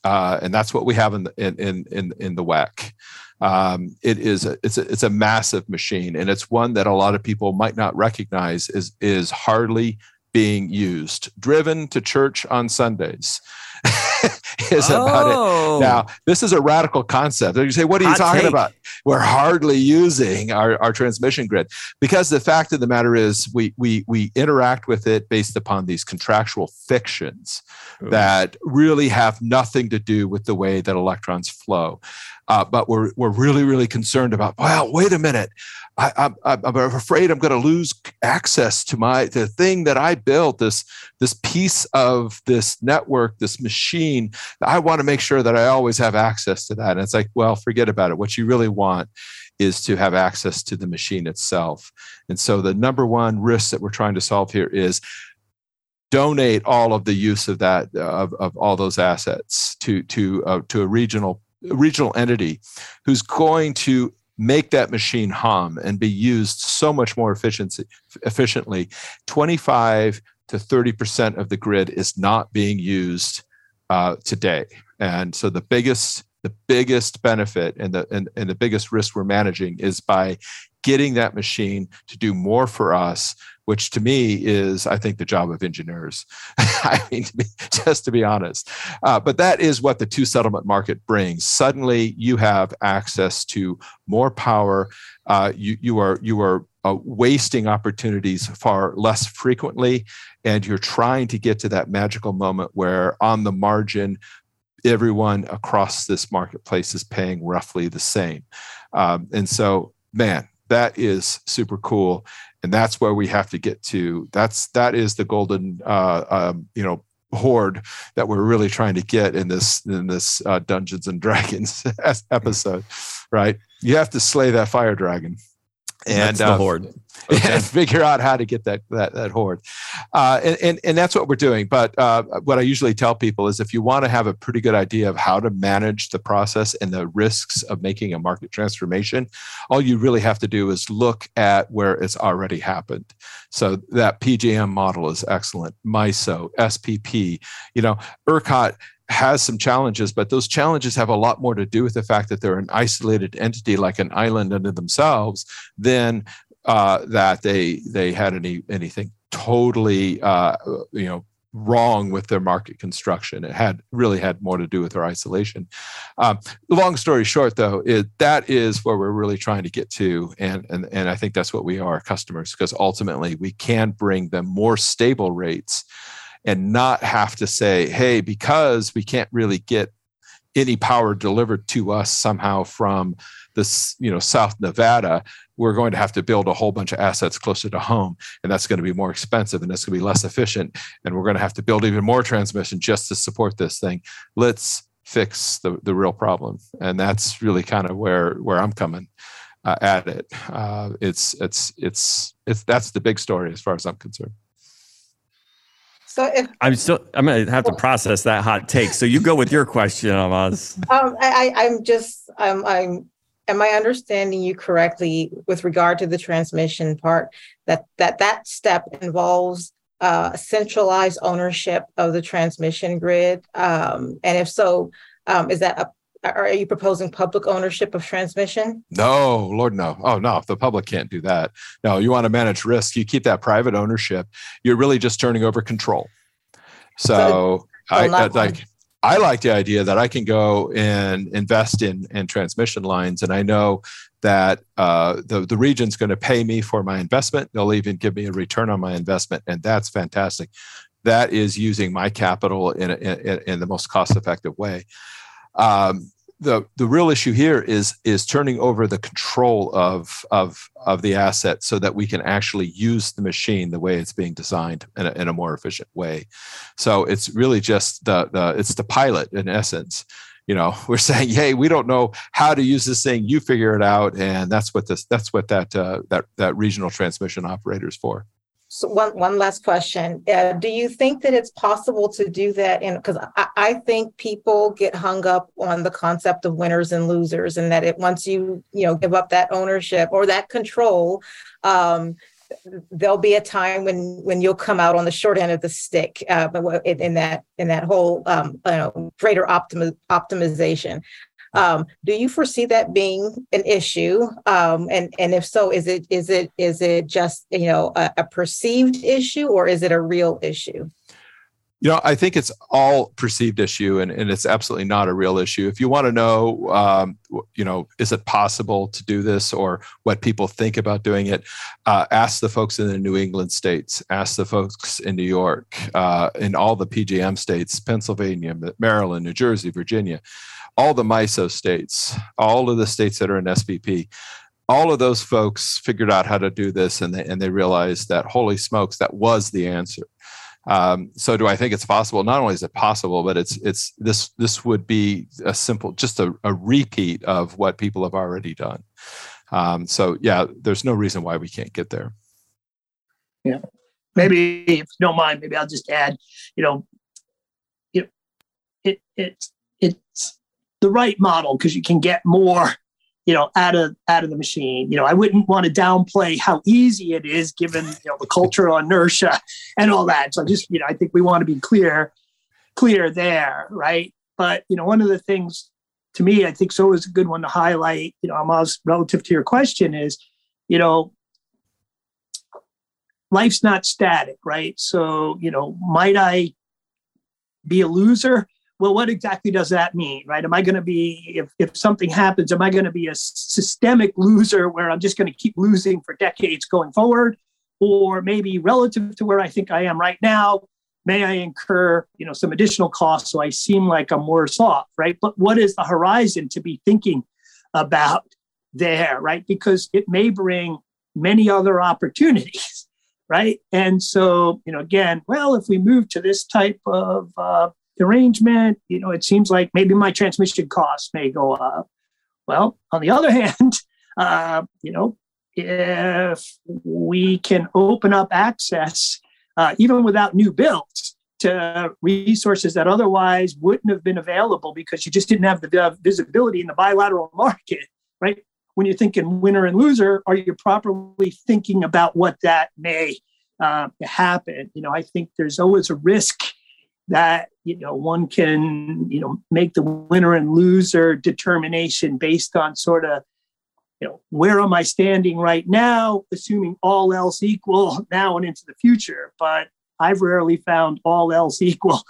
uh, and that's what we have in the, in, in in the WECC. Um, it is a, it's a, it's a massive machine, and it's one that a lot of people might not recognize is is hardly being used. Driven to church on Sundays is about it. Oh. Now, this is a radical concept. You say, what are you Hot talking take. about? We're hardly using our, our transmission grid because the fact of the matter is we, we, we interact with it based upon these contractual fictions Ooh. that really have nothing to do with the way that electrons flow. Uh, but we're, we're really, really concerned about, well, wait a minute. I, I'm, I'm afraid I'm going to lose access to my the thing that I built this this piece of this network, this machine. I want to make sure that I always have access to that. And it's like, well, forget about it. What you really want is to have access to the machine itself. And so the number one risk that we're trying to solve here is donate all of the use of that of, of all those assets to to uh, to a regional regional entity who's going to make that machine hum and be used so much more efficiency, efficiently 25 to 30% of the grid is not being used uh, today. And so the biggest the biggest benefit and the and, and the biggest risk we're managing is by getting that machine to do more for us which to me is i think the job of engineers. I mean to be, just to be honest. Uh, but that is what the two settlement market brings. Suddenly you have access to more power. Uh, you, you are you are uh, wasting opportunities far less frequently and you're trying to get to that magical moment where on the margin everyone across this marketplace is paying roughly the same. Um, and so man that is super cool and that's where we have to get to. That's that is the golden uh, um, you know hoard that we're really trying to get in this in this uh, dungeons and dragons episode right? You have to slay that fire dragon and That's the uh, hoard. and figure out how to get that that, that hoard. Uh, and, and and that's what we're doing. But uh, what i usually tell people is if you want to have a pretty good idea of how to manage the process and the risks of making a market transformation all you really have to do is look at where it's already happened. So that PJM model is excellent. MISO SPP you know ERCOT has some challenges, but those challenges have a lot more to do with the fact that they're an isolated entity, like an island unto themselves, than uh, that they they had any anything totally uh, you know wrong with their market construction. It had really had more to do with their isolation. Um, long story short, though, it, that is where we're really trying to get to, and and and I think that's what we are customers because ultimately we can bring them more stable rates, and not have to say, hey, because we can't really get any power delivered to us somehow from this you know south nevada we're going to have to build a whole bunch of assets closer to home and that's going to be more expensive and that's going to be less efficient and we're going to have to build even more transmission just to support this thing. Let's fix the, the real problem. And that's really kind of where where i'm coming uh, at it. Uh, it's it's it's it's that's the big story as far as i'm concerned so if, I'm still, I'm gonna have to process that hot take. So you go with your question, Ahlmahz. Um, I, I'm just, I'm, I'm am I understanding you correctly with regard to the transmission part that that that step involves uh, centralized ownership of the transmission grid? Um, and if so, um, is that a are you proposing public ownership of transmission? No, Lord, no. Oh, no. The public can't do that. No, you want to manage risk. You keep that private ownership. You're really just turning over control. So, so I, like I like the idea that I can go and invest in in transmission lines, and I know that uh, the the region's going to pay me for my investment. They'll even give me a return on my investment, and that's fantastic. That is using my capital in, a, in, in the most cost effective way. Um, the the real issue here is is turning over the control of of of the asset so that we can actually use the machine the way it's being designed in a, in a more efficient way. So it's really just the the it's the pilot in essence. You know we're saying hey we don't know how to use this thing. You figure it out. And that's what this that's what that uh, that that regional transmission operator is for so one one last question: uh, Do you think that it's possible to do that? In because I, I, think people get hung up on the concept of winners and losers, and that it once you you know give up that ownership or that control, um, there'll be a time when when you'll come out on the short end of the stick uh, in, in that in that whole um, you know, greater optimi- optimization. Um, do you foresee that being an issue? Um, and and if so, is it is it is it just you know a, a perceived issue or is it a real issue? You know, I think it's all perceived issue, and, and it's absolutely not a real issue. If you want to know, um, you know, is it possible to do this, or what people think about doing it, uh, ask the folks in the New England states, ask the folks in New York, uh, in all the PJM states, Pennsylvania, Maryland, New Jersey, Virginia all the MISO states, all of the states that are in SPP, all of those folks figured out how to do this and they, and they realized that holy smokes, that was the answer. Um, so do I think it's possible? Not only is it possible, but it's it's this this would be a simple, just a, a repeat of what people have already done. Um, so yeah, there's no reason why we can't get there. Yeah, maybe if you don't mind, maybe I'll just add. You know, it it it's it's the right model because you can get more you know out of out of the machine. You know i wouldn't want to downplay how easy it is given you know the cultural inertia and all that. So just you know i think we want to be clear clear there right? But you know one of the things to me i think so is a good one to highlight you know almost relative to your question is you know life's not static right? So you know might i be a loser well, what exactly does that mean, right? Am I going to be, if, if something happens, am I going to be a systemic loser where I'm just going to keep losing for decades going forward? Or maybe relative to where I think I am right now, may I incur, you know, some additional costs so I seem like I'm worse off, right? But what is the horizon to be thinking about there, right? Because it may bring many other opportunities, right? And so, you know, again, well, if we move to this type of uh, arrangement, you know, it seems like maybe my transmission costs may go up. Well, on the other hand, uh, you know, if we can open up access, uh, even without new builds, to resources that otherwise wouldn't have been available because you just didn't have the visibility in the bilateral market, right? When you're thinking winner and loser, are you properly thinking about what that may uh, happen? You know, I think there's always a risk that you know one can you know make the winner and loser determination based on sort of you know where am i standing right now assuming all else equal now and into the future but I've rarely found all else equal,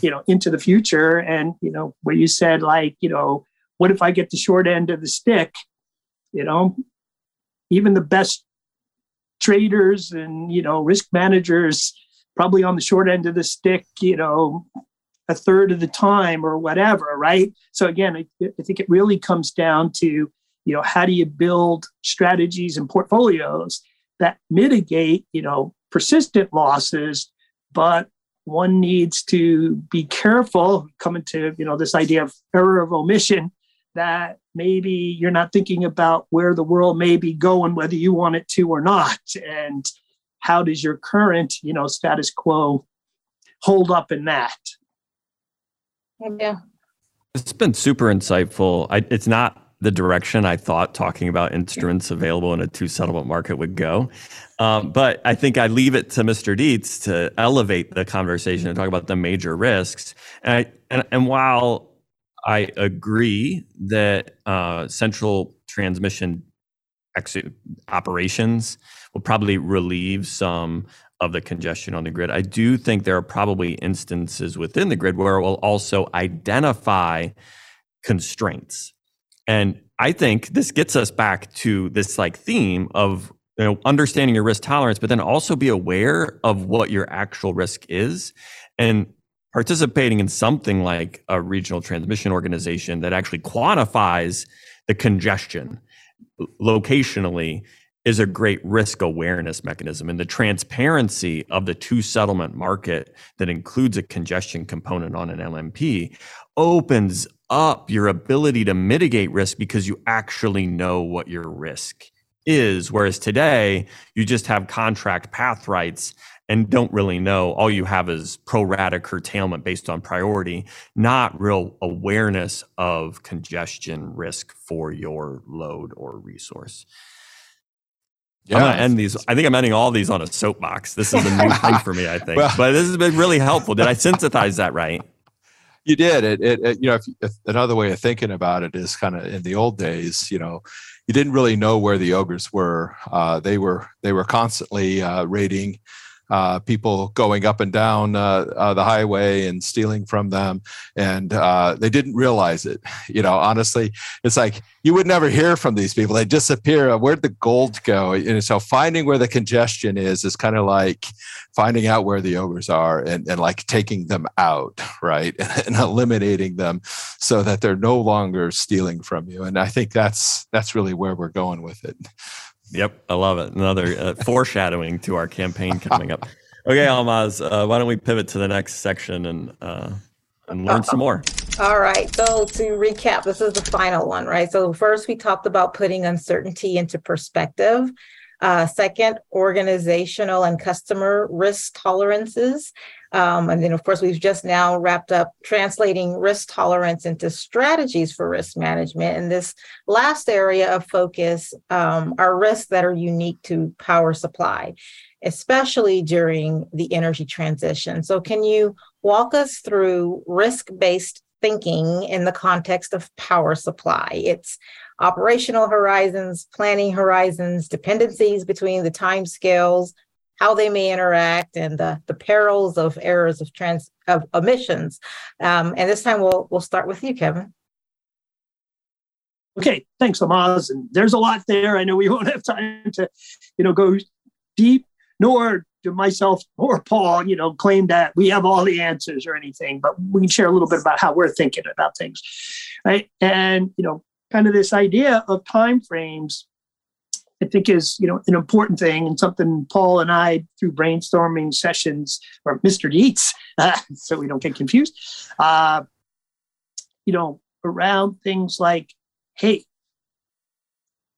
you know, into the future. And, you know, where you said, like, you know, what if I get the short end of the stick? You know, even the best traders and, you know, risk managers probably on the short end of the stick, you know, a third of the time or whatever, right? So again, I, I think it really comes down to, you know, how do you build strategies and portfolios that mitigate, you know, persistent losses, but one needs to be careful coming to, you know, this idea of error of omission that maybe you're not thinking about where the world may be going, whether you want it to or not. And how does your current, you know, status quo hold up in that? Yeah. It's been super insightful. I, it's not the direction I thought talking about instruments available in a two settlement market would go. Um, but I think I leave it to Mr. Dietz to elevate the conversation and talk about the major risks. And, I, and, and while I agree that uh, central transmission ex- operations will probably relieve some of the congestion on the grid. I do think there are probably instances within the grid where it will also identify constraints. And I think this gets us back to this like theme of you know understanding your risk tolerance, but then also be aware of what your actual risk is and participating in something like a regional transmission organization that actually quantifies the congestion locationally is a great risk awareness mechanism. And the transparency of the two settlement market that includes a congestion component on an LMP opens up your ability to mitigate risk because you actually know what your risk is. Whereas today, you just have contract path rights and don't really know. All you have is pro rata curtailment based on priority, not real awareness of congestion risk for your load or resource. Yeah. I'm gonna end these. I think I'm ending all these on a soapbox. This is a new thing for me, I think. Well, but this has been really helpful. Did I synthesize that right? You did. It, it, it you know, if, if another way of thinking about it is kind of in the old days, you know, you didn't really know where the ogres were. Uh, they were they were constantly uh, raiding uh, people going up and down uh, uh, the highway and stealing from them, and uh, they didn't realize it. You know, honestly, it's like you would never hear from these people; they disappear. Where'd the gold go? And so, finding where the congestion is is kind of like finding out where the ogres are and, and like taking them out, right, and eliminating them so that they're no longer stealing from you. And I think that's that's really where we're going with it. Yep, I love it. Another uh, foreshadowing to our campaign coming up. Okay, Ahlmahz, uh, why don't we pivot to the next section and uh, and learn some more? All right. So to recap, this is the final one, right? So first, we talked about putting uncertainty into perspective. Uh, second, organizational and customer risk tolerances. Um, and then, of course, we've just now wrapped up translating risk tolerance into strategies for risk management. And this last area of focus um, are risks that are unique to power supply, especially during the energy transition. So, can you walk us through risk based thinking in the context of power supply? It's operational horizons, planning horizons, dependencies between the time scales, how they may interact and the, the perils of errors of trans of emissions. Um, and this time we'll we'll start with you, Kevin. Okay, thanks, Ahlmahz. And there's a lot there. I know we won't have time to, you know, go deep, nor do myself or Paul, you know, claim that we have all the answers or anything, but we can share a little bit about how we're thinking about things. Right. And, you know, kind of this idea of time frames I think is you know an important thing and something Paul and I through brainstorming sessions or Mr. Uh, so we don't get confused. Uh, you know around things like, hey,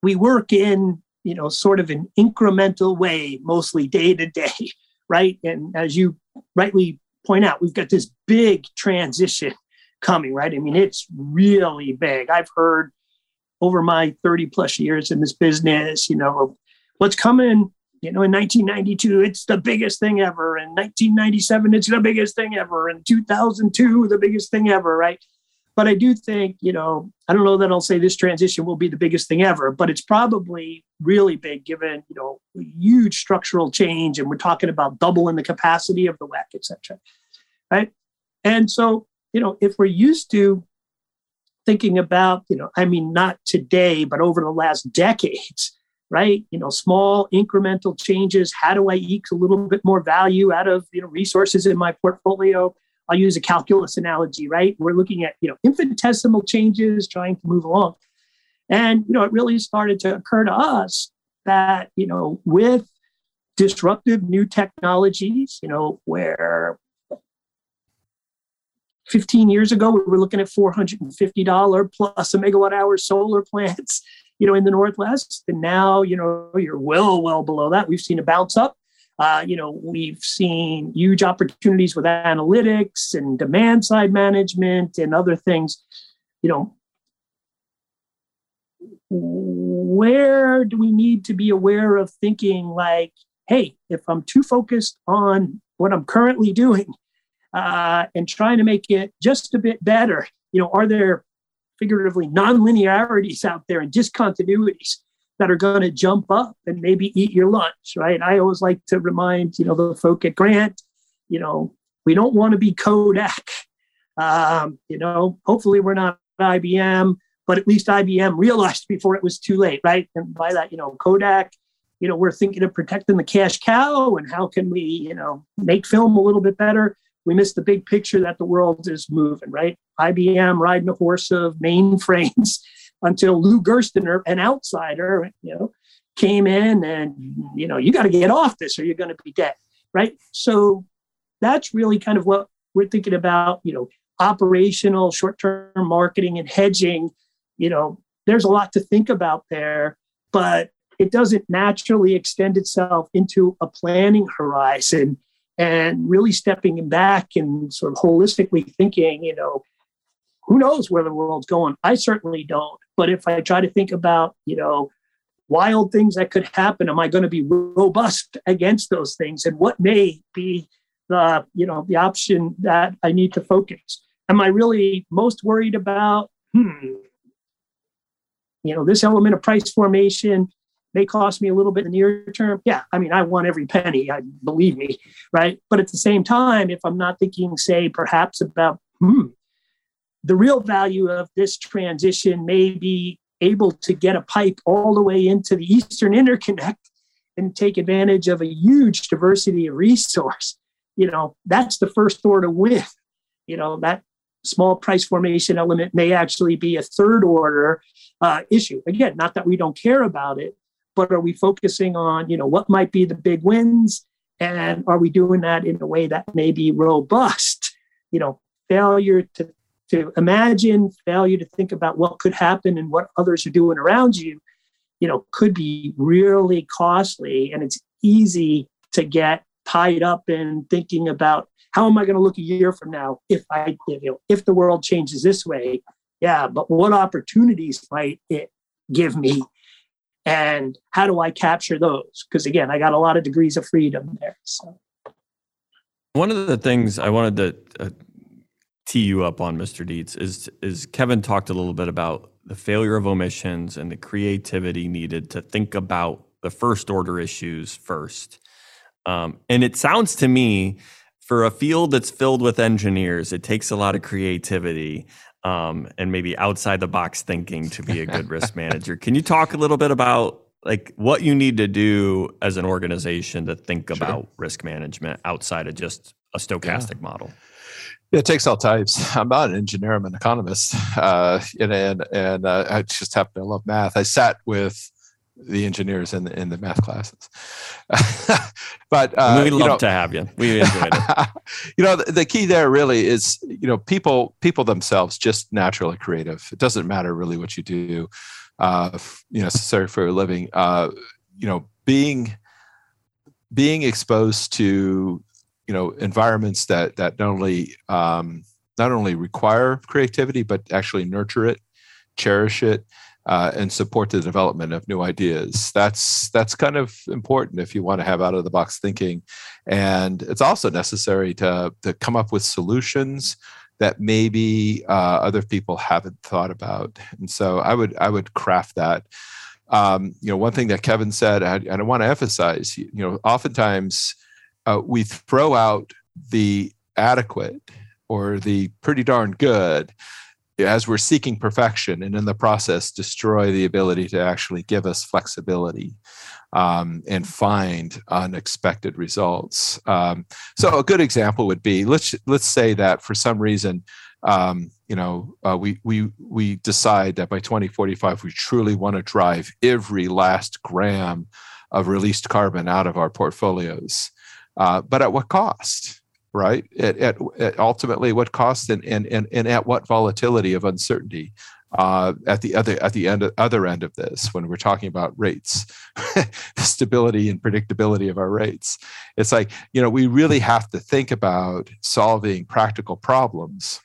we work in you know sort of an incremental way, mostly day to day, right? And as you rightly point out, we've got this big transition coming, right? I mean, it's really big. I've heard over my 30 plus years in this business, you know, what's coming, you know, in 1992, it's the biggest thing ever. In 1997, it's the biggest thing ever. In 2002, the biggest thing ever, right? but I do think, you know, I don't know that I'll say this transition will be the biggest thing ever, but it's probably really big given, you know, huge structural change. And we're talking about doubling the capacity of the WECC, et cetera. Right. And so, you know, if we're used to thinking about, you know, I mean, not today, but over the last decades, right? You know, small incremental changes. How do I eke a little bit more value out of, you know, resources in my portfolio? I'll use a calculus analogy, right? We're looking at, you know, infinitesimal changes trying to move along. And, you know, it really started to occur to us that, you know, with disruptive new technologies, you know, where 15 years ago we were looking at $450 plus a megawatt hour solar plants, you know, in the Northwest. And now, you know, you're well, well below that. We've seen a bounce up uh, you know, we've seen huge opportunities with analytics and demand side management and other things. You know, where do we need to be aware of thinking like, hey, if I'm too focused on what I'm currently doing uh, and trying to make it just a bit better, you know, are there figuratively non-linearities out there and discontinuities that are going to jump up and maybe eat your lunch, right? I always like to remind, you know, the folk at Grant, you know, we don't want to be Kodak. Um, you know, hopefully we're not IBM, but at least IBM realized before it was too late, right? And by that, you know, Kodak, you know, we're thinking of protecting the cash cow and how can we, you know, make film a little bit better. We miss the big picture that the world is moving, right? IBM riding a horse of mainframes until Lou Gerstner, an outsider, you know, came in and, you know, you got to get off this or you're going to be dead. Right. So that's really kind of what we're thinking about, you know, operational short-term marketing and hedging. You know, there's a lot to think about there, but it doesn't naturally extend itself into a planning horizon and really stepping back and sort of holistically thinking, you know, who knows where the world's going? I certainly don't. But if I try to think about, you know, wild things that could happen, am I going to be robust against those things? And what may be the, you know, the option that I need to focus? Am I really most worried about, hmm, you know, this element of price formation may cost me a little bit in the near term. Yeah, I mean, I want every penny, I believe me, right? But at the same time, if I'm not thinking, say, perhaps about, hmm, the real value of this transition may be able to get a pipe all the way into the Eastern Interconnect and take advantage of a huge diversity of resource. You know, that's the first order win. You know, that small price formation element may actually be a third order uh, issue. Again, not that we don't care about it, but are we focusing on, you know, what might be the big wins? And are we doing that in a way that may be robust? You know, failure to to imagine failure to think about what could happen and what others are doing around you you know could be really costly and it's easy to get tied up in thinking about how am i going to look a year from now if i you know if the world changes this way yeah but what opportunities might it give me and how do i capture those because again i got a lot of degrees of freedom there so one of the things i wanted to uh, tee you up on, Mr. Dietz, is is Kevin talked a little bit about the failure of omissions and the creativity needed to think about the first order issues first. Um, and it sounds to me, for a field that's filled with engineers, it takes a lot of creativity um, and maybe outside the box thinking to be a good risk manager. Can you talk a little bit about like what you need to do as an organization to think sure. about risk management outside of just a stochastic yeah. model? It takes all types. I'm not an engineer. I'm an economist, uh, and and, and uh, I just happen to love math. I sat with the engineers in the in the math classes, but uh, we love know, to have you. We enjoyed it. you know, the, the, key there really is you know people people themselves just naturally creative. It doesn't matter really what you do, uh, you know, necessary for a living. Uh, you know, being being exposed to you know environments that that not only um, not only require creativity but actually nurture it, cherish it, uh, and support the development of new ideas. That's that's kind of important if you want to have out of the box thinking, and it's also necessary to to come up with solutions that maybe uh, other people haven't thought about. And so I would I would craft that. Um, you know, one thing that Kevin said, and I want to emphasize, you know, oftentimes uh, we throw out the adequate or the pretty darn good as we're seeking perfection and in the process destroy the ability to actually give us flexibility um, and find unexpected results. Um, so a good example would be let's let's say that for some reason um, you know uh, we we we decide that by 2045 we truly want to drive every last gram of released carbon out of our portfolios. Uh, but at what cost right? At, at, at, ultimately what cost and, and, and, and at what volatility of uncertainty uh, at the other at the end other end of this when we're talking about rates, stability and predictability of our rates. It's like you know we really have to think about solving practical problems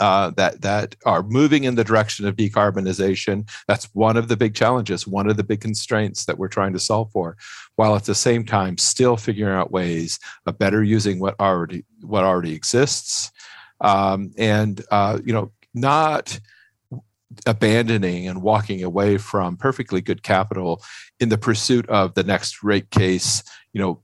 uh, that that are moving in the direction of decarbonization. That's one of the big challenges, one of the big constraints that we're trying to solve for, while at the same time still figuring out ways of better using what already what already exists, um, and uh, you know not abandoning and walking away from perfectly good capital in the pursuit of the next rate case you know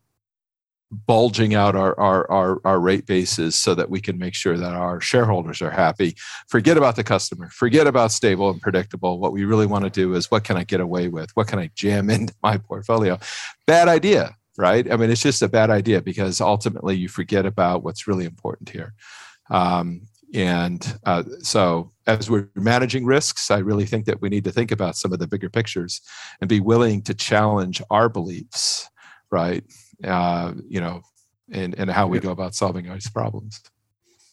bulging out our, our, our, our rate bases so that we can make sure that our shareholders are happy. Forget about the customer, forget about stable and predictable. What we really want to do is what can I get away with? What can I jam into my portfolio? Bad idea, right? I mean, it's just a bad idea because ultimately you forget about what's really important here. Um, and uh, so, as we're managing risks, I really think that we need to think about some of the bigger pictures and be willing to challenge our beliefs, right? Uh, you know, and, and how we go about solving these problems.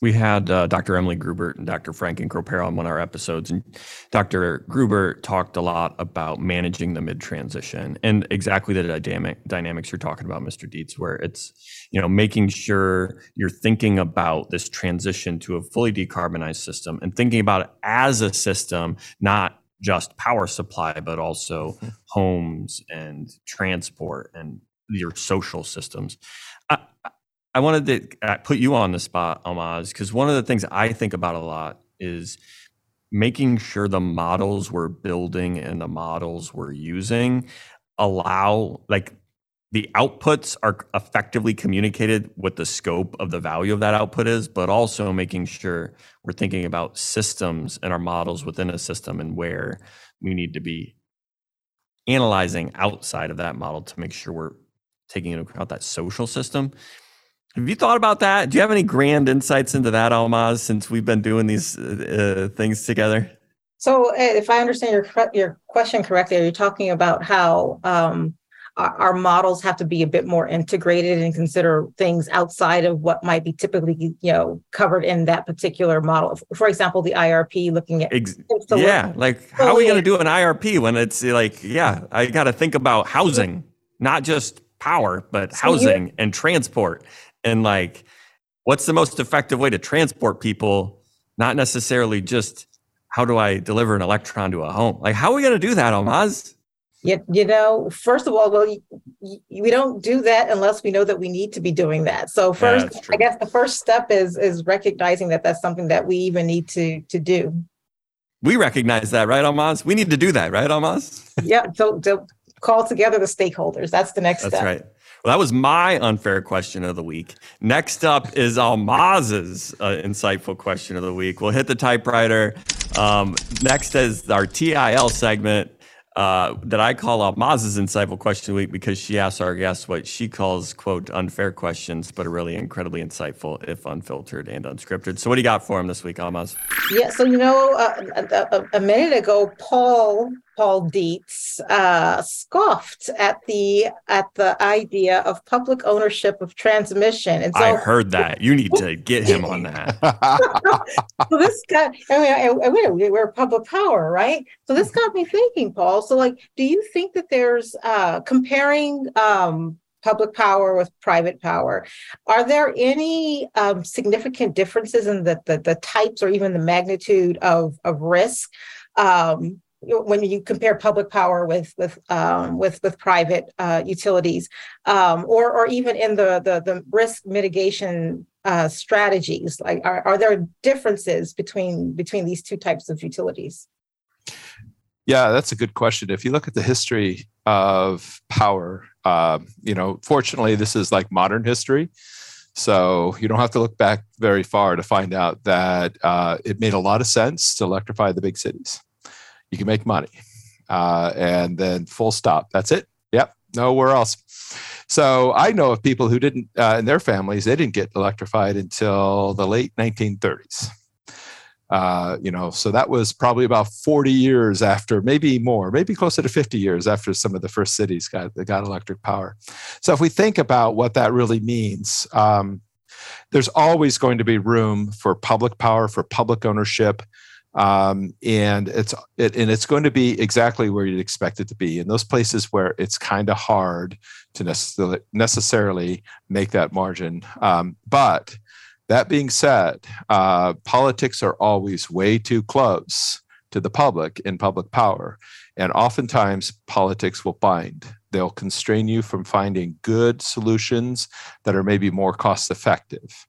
We had uh, Dr. Emily Grubert and Dr. Franken Cropera on one of our episodes, and Dr. Grubert talked a lot about managing the mid transition and exactly the dynamic dynamics you're talking about, Mr. Dietz, where it's you know making sure you're thinking about this transition to a fully decarbonized system and thinking about it as a system, not just power supply, but also mm-hmm. homes and transport and your social systems. I, I wanted to uh, put you on the spot, Ahlmahz, because one of the things I think about a lot is making sure the models we're building and the models we're using allow like the outputs are effectively communicated what the scope of the value of that output is, but also making sure we're thinking about systems and our models within a system and where we need to be analyzing outside of that model to make sure we're taking into account that social system. Have you thought about that? Do you have any grand insights into that, Ahlmahz, since we've been doing these uh, uh things together? So, if I understand your your question correctly, are you talking about how um, our, our, models have to be a bit more integrated and consider things outside of what might be typically, you know, covered in that particular model? For example, the IRP looking at Ex- yeah, like how are we going to do an IRP when it's like, yeah, I got to think about housing, not just power, but so housing and transport. And like, what's the most effective way to transport people? Not necessarily just how do I deliver an electron to a home? Like, how are we going to do that, Ahlmahz? You, you know, first of all, well, you, you, we don't do that unless we know that we need to be doing that. So first, yeah, I guess the first step is is recognizing that that's something that we even need to to do. We recognize that, right, Ahlmahz? We need to do that, right, Ahlmahz? yeah. So, so call together the stakeholders. That's the next That's step. right. Well, that was my unfair question of the week. Next up is Ahlmahz's uh, insightful question of the week. We'll hit the typewriter. Um, next is our TIL segment uh, that I call Ahlmahz's insightful question of the week because she asks our guests what she calls, quote, unfair questions, but are really incredibly insightful if unfiltered and unscripted. So, what do you got for him this week, Ahlmahz? Yeah, so, you know, uh, a, a, a minute ago, Paul Paul Dietz uh, scoffed at the at the idea of public ownership of transmission. And so, I heard that. You need to get him on that. so this got. I mean, I, I, we're public power, right? So this got me thinking, Paul. So, like, do you think that there's uh, comparing um, public power with private power. Are there any um, significant differences in the, the, the types or even the magnitude of of risk um, when you compare public power with with um, with with private uh, utilities, um, or or even in the the, the risk mitigation uh, strategies, like are, are there differences between between these two types of utilities? Yeah, that's a good question. If you look at the history of power, uh, you know, fortunately, this is like modern history. So you don't have to look back very far to find out that uh, it made a lot of sense to electrify the big cities. You can make money, uh, and then full stop. That's it. Yep, nowhere else. So I know of people who didn't, uh, in their families, they didn't get electrified until the late 1930s. Uh, you know, so that was probably about 40 years after, maybe more, maybe closer to 50 years after some of the first cities got got electric power. So if we think about what that really means, um, there's always going to be room for public power, for public ownership, um, and it's it, and it's going to be exactly where you'd expect it to be in those places where it's kind of hard to necessarily necessarily make that margin. Um, but that being said, uh, politics are always way too close to the public in public power. And oftentimes, politics will bind. They'll constrain you from finding good solutions that are maybe more cost effective.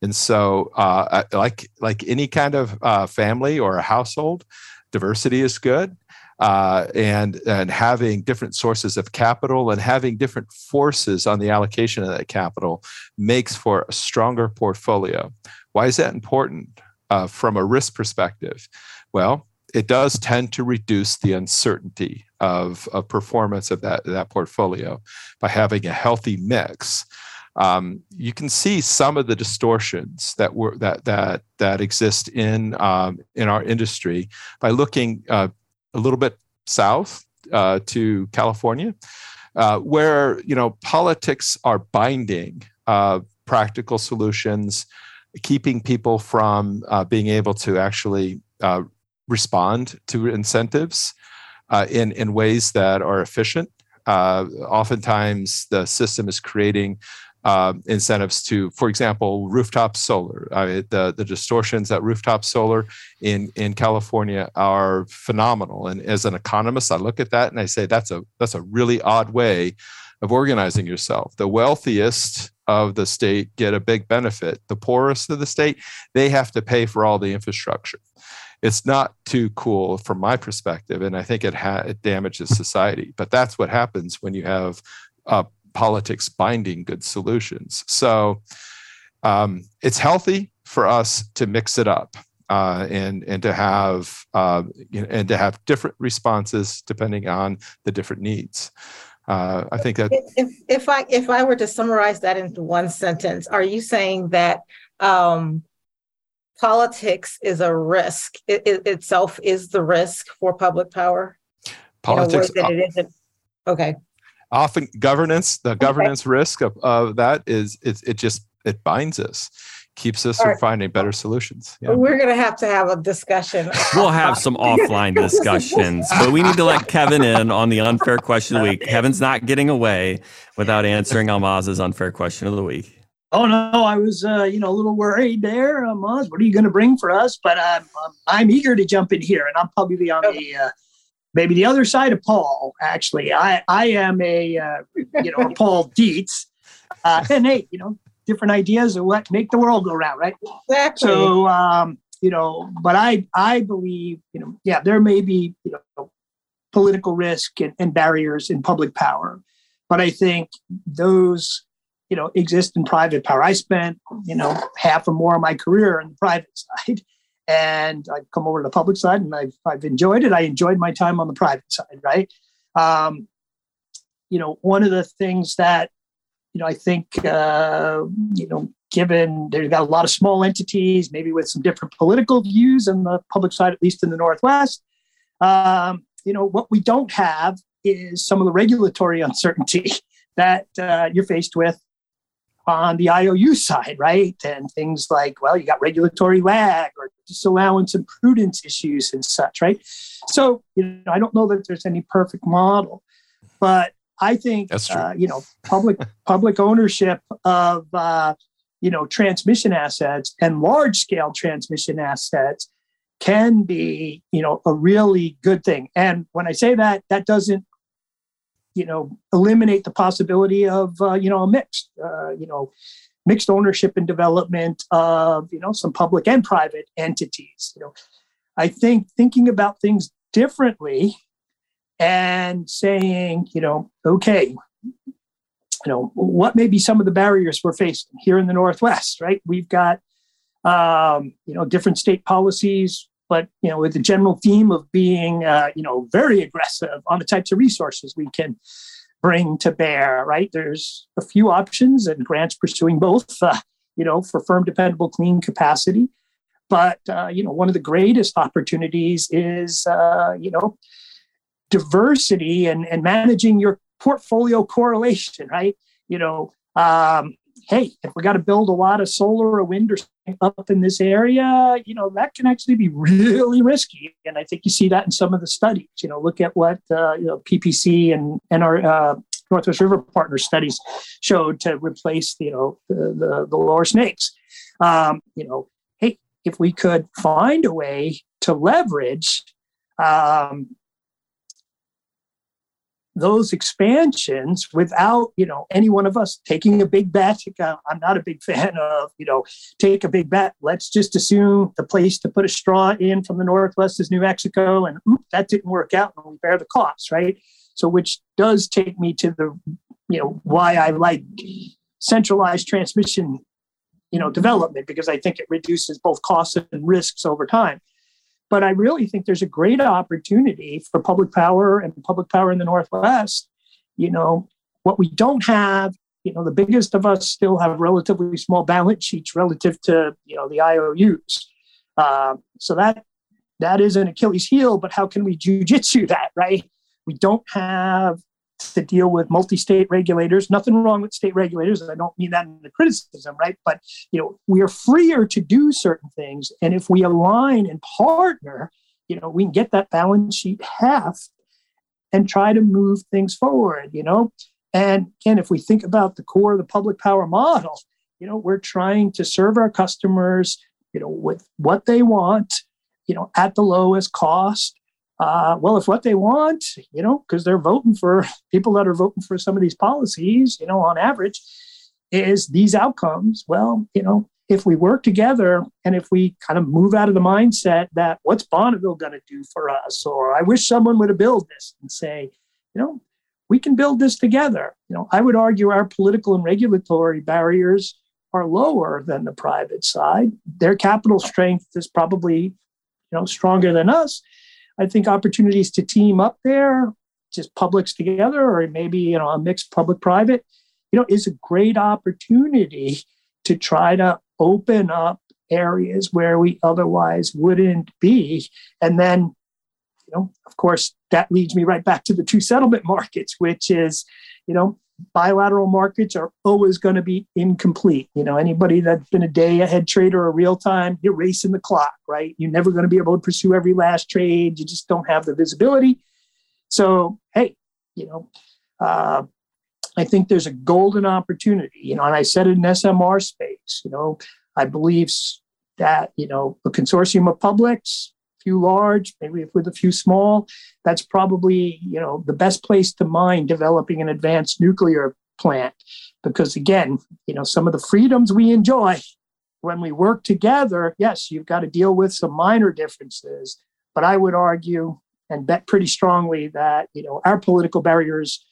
And so, uh, like, like any kind of uh, family or a household, diversity is good uh, and and having different sources of capital and having different forces on the allocation of that capital makes for a stronger portfolio. Why is that important uh, from a risk perspective? Well, it does tend to reduce the uncertainty of, of performance of that, that portfolio by having a healthy mix. Um, you can see some of the distortions that were that that that exist in um, in our industry by looking uh, a little bit south uh, to California, uh, where you know politics are binding uh, practical solutions, keeping people from uh, being able to actually uh, respond to incentives uh, in in ways that are efficient. oftentimes, the system is creating uh, incentives to, for example, rooftop solar. Uh, the the distortions that rooftop solar in in California are phenomenal. And as an economist, I look at that and I say that's a that's a really odd way of organizing yourself. The wealthiest of the state get a big benefit. The poorest of the state they have to pay for all the infrastructure. It's not too cool from my perspective, and I think it ha- it damages society. But that's what happens when you have uh, politics binding good solutions. So um, it's healthy for us to mix it up. Uh, and and to have uh, you know, and to have different responses depending on the different needs. Uh, I think that if, if I if I were to summarize that into one sentence, are you saying that um, politics is a risk? It, it, itself is the risk for public power. Politics. that it uh, isn't. Okay often governance the governance risk of, of that is it, it just it binds us keeps us All from right. finding better solutions yeah. we're going to have to have a discussion we'll have some offline discussions but we need to let kevin in on the unfair question of the week kevin's not getting away without answering Ahlmahz's unfair question of the week Oh no, I was uh, you know a little worried there, uh, Maz. What are you going to bring for us? But I'm, I'm, I'm eager to jump in here, and I'm probably on the uh, maybe the other side of Paul. Actually, I I am a uh, you know a Paul Dietz, uh, and hey, you know different ideas of what make the world go round, right? Exactly. So um, you know, but I I believe you know yeah there may be you know political risk and, and barriers in public power, but I think those you know exist in private power. I spent you know half or more of my career in the private side and I've come over to the public side and I've, I've enjoyed it. I enjoyed my time on the private side, right? Um, you know, one of the things that, you know, I think, uh, you know, given they've got a lot of small entities, maybe with some different political views on the public side, at least in the Northwest, um, you know, what we don't have is some of the regulatory uncertainty that uh, you're faced with on the IOU side, right? And things like, well, you got regulatory lag or disallowance and prudence issues and such, right? So, you know, I don't know that there's any perfect model, but I think, that's uh, you know, public public ownership of, uh, you know, transmission assets and large scale transmission assets can be, you know, a really good thing. And when I say that, that doesn't, you know, eliminate the possibility of, uh, you know, a mixed, uh, you know, mixed ownership and development of, you know, some public and private entities. You know, I think thinking about things differently and saying, you know, okay, you know, what may be some of the barriers we're facing here in the Northwest, right? We've got, um, you know, different state policies, but, you know, with the general theme of being, uh, you know, very aggressive on the types of resources we can bring to bear, right? There's a few options and grants pursuing both, uh, you know, for firm, dependable, clean capacity. But, uh, you know, one of the greatest opportunities is, uh, you know, diversity and, and managing your portfolio correlation, right? You know, um, hey, if we got to build a lot of solar or wind or up in this area, you know, that can actually be really risky. And I think you see that in some of the studies. You know, look at what uh, you know PPC and and our uh, Northwest River Partner studies showed to replace you know the the, the lower snakes. Um, you know, hey, if we could find a way to leverage um, those expansions without you know any one of us taking a big bet uh, i'm not a big fan of you know take a big bet let's just assume the place to put a straw in from the northwest is new mexico and oops, that didn't work out and we bear the costs right? So which does take me to the you know why i like centralized transmission you know development because i think it reduces both costs and risks over time but I really think there's a great opportunity for public power and public power in the Northwest. You know, what we don't have, you know, the biggest of us still have relatively small balance sheets relative to, you know, the IOUs. Uh, so that that is an Achilles heel, but how can we jujitsu that, right? We don't have to deal with multi-state regulators. Nothing wrong with state regulators. I don't mean that in the criticism, right? But you know, we are freer to do certain things, and if we align and partner, you know, we can get that balance sheet half and try to move things forward. You know, and again, if we think about the core of the public power model, you know, we're trying to serve our customers, you know, with what they want, you know, at the lowest cost uh, well, if what they want, you know, because they're voting for people that are voting for some of these policies, you know, on average, is these outcomes. Well, you know, if we work together and if we kind of move out of the mindset that what's Bonneville going to do for us, or I wish someone would have built this and say, you know, we can build this together. You know, I would argue our political and regulatory barriers are lower than the private side. Their capital strength is probably, you know, stronger than us. I think opportunities to team up there, just publics together, or maybe you know a mixed public-private, you know, is a great opportunity to try to open up areas where we otherwise wouldn't be, and then you know, of course, that leads me right back to the two settlement markets, which is, you know, bilateral markets are always going to be incomplete. You know, anybody that's been a day ahead trader or real time, you're racing the clock, right? You're never going to be able to pursue every last trade. You just don't have the visibility. So, hey, you know, uh, I think there's a golden opportunity, you know, and I said it in SMR space, you know, I believe that, you know, a consortium of publics, few large, maybe with a few small. That's probably you know the best place to mine developing an advanced nuclear plant, because again, you know some of the freedoms we enjoy when we work together. Yes, you've got to deal with some minor differences, but I would argue and bet pretty strongly that you know our political barriers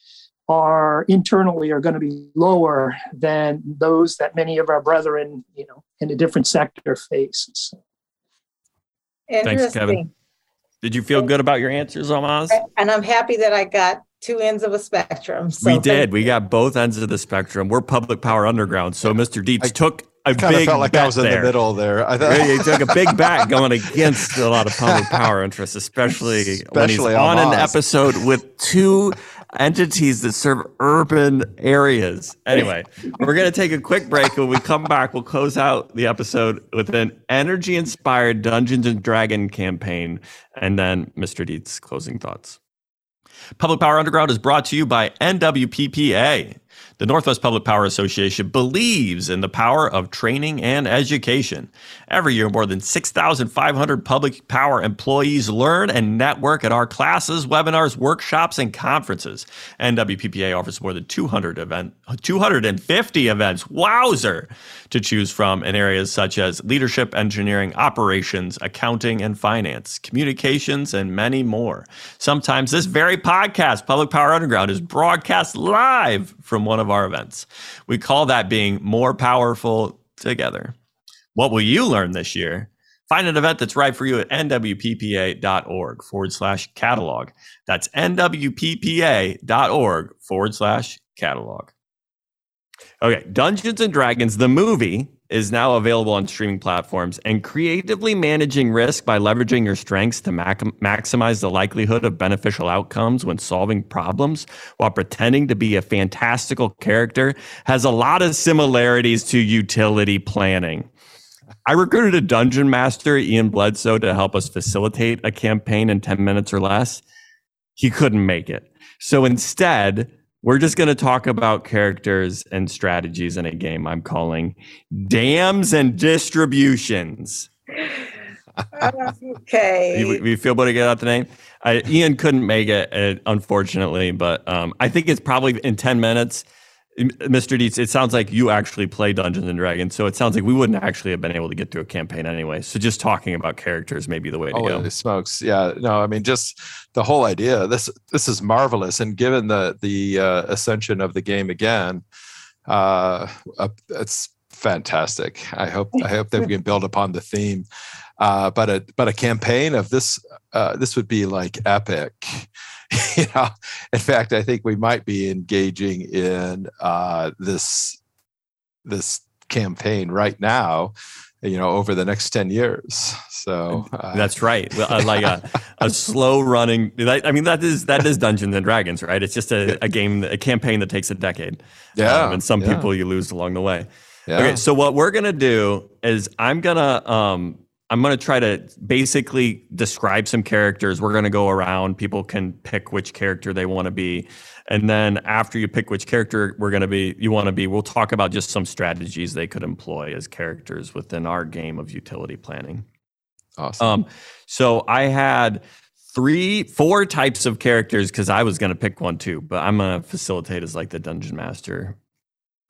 are internally are going to be lower than those that many of our brethren you know in a different sector face Thanks, Kevin. Did you feel good about your answers, Ahlmahz? And I'm happy that I got two ends of a spectrum. So we did. We got both ends of the spectrum. We're public power underground. So Mr. Dietz I, took a kind big of felt like I was in the middle there. I thought he took a big bet going against a lot of public power interests, especially, especially when he's on an episode with two entities that serve urban areas. Anyway, we're going to take a quick break. When we come back, we'll close out the episode with an energy inspired Dungeons and Dragon campaign and then Mr. Dietz closing thoughts. Public Power Underground is brought to you by NWPPA. The Northwest Public Power Association believes in the power of training and education. Every year, more than 6,500 public power employees learn and network at our classes, webinars, workshops, and conferences. NWPPA offers more than 200 event, 250 events, wowzer, to choose from in areas such as leadership, engineering, operations, accounting, and finance, communications, and many more. Sometimes this very podcast, Public Power Underground, is broadcast live from one of our events. We call that being more powerful together. What will you learn this year? Find an event that's right for you at nwppa.org forward slash catalog. That's nwppa.org forward slash catalog. Okay, Dungeons and Dragons, the movie, is now available on streaming platforms and creatively managing risk by leveraging your strengths to mac- maximize the likelihood of beneficial outcomes when solving problems while pretending to be a fantastical character has a lot of similarities to utility planning. I recruited a dungeon master, Ian Bledsoe, to help us facilitate a campaign in 10 minutes or less. He couldn't make it. So instead, we're just going to talk about characters and strategies in a game I'm calling Dams and Distributions. okay. You, you feel better to get out the name? Uh, Ian couldn't make it, uh, unfortunately, but um, I think it's probably in 10 minutes. Mr. Dietz, it sounds like you actually play Dungeons and Dragons, so it sounds like we wouldn't actually have been able to get through a campaign anyway. So just talking about characters may be the way to go. Holy go. smokes! Yeah, no, I mean just the whole idea. This this is marvelous, and given the the uh, ascension of the game again, uh, uh, it's fantastic. I hope I hope that we can build upon the theme. Uh, but a but a campaign of this uh, this would be like epic. you know, in fact, I think we might be engaging in uh, this this campaign right now. You know, over the next ten years. So uh, that's right, uh, like a, a slow running. I mean, that is that is Dungeons and Dragons, right? It's just a, a game, a campaign that takes a decade. Yeah, um, and some yeah. people you lose along the way. Yeah. Okay, so what we're gonna do is I'm gonna um, I'm going to try to basically describe some characters. We're going to go around. People can pick which character they want to be. And then after you pick which character we're going to be, you want to be, we'll talk about just some strategies they could employ as characters within our game of utility planning. Awesome. Um, so I had three, four types of characters because I was going to pick one too, but I'm going to facilitate as like the dungeon master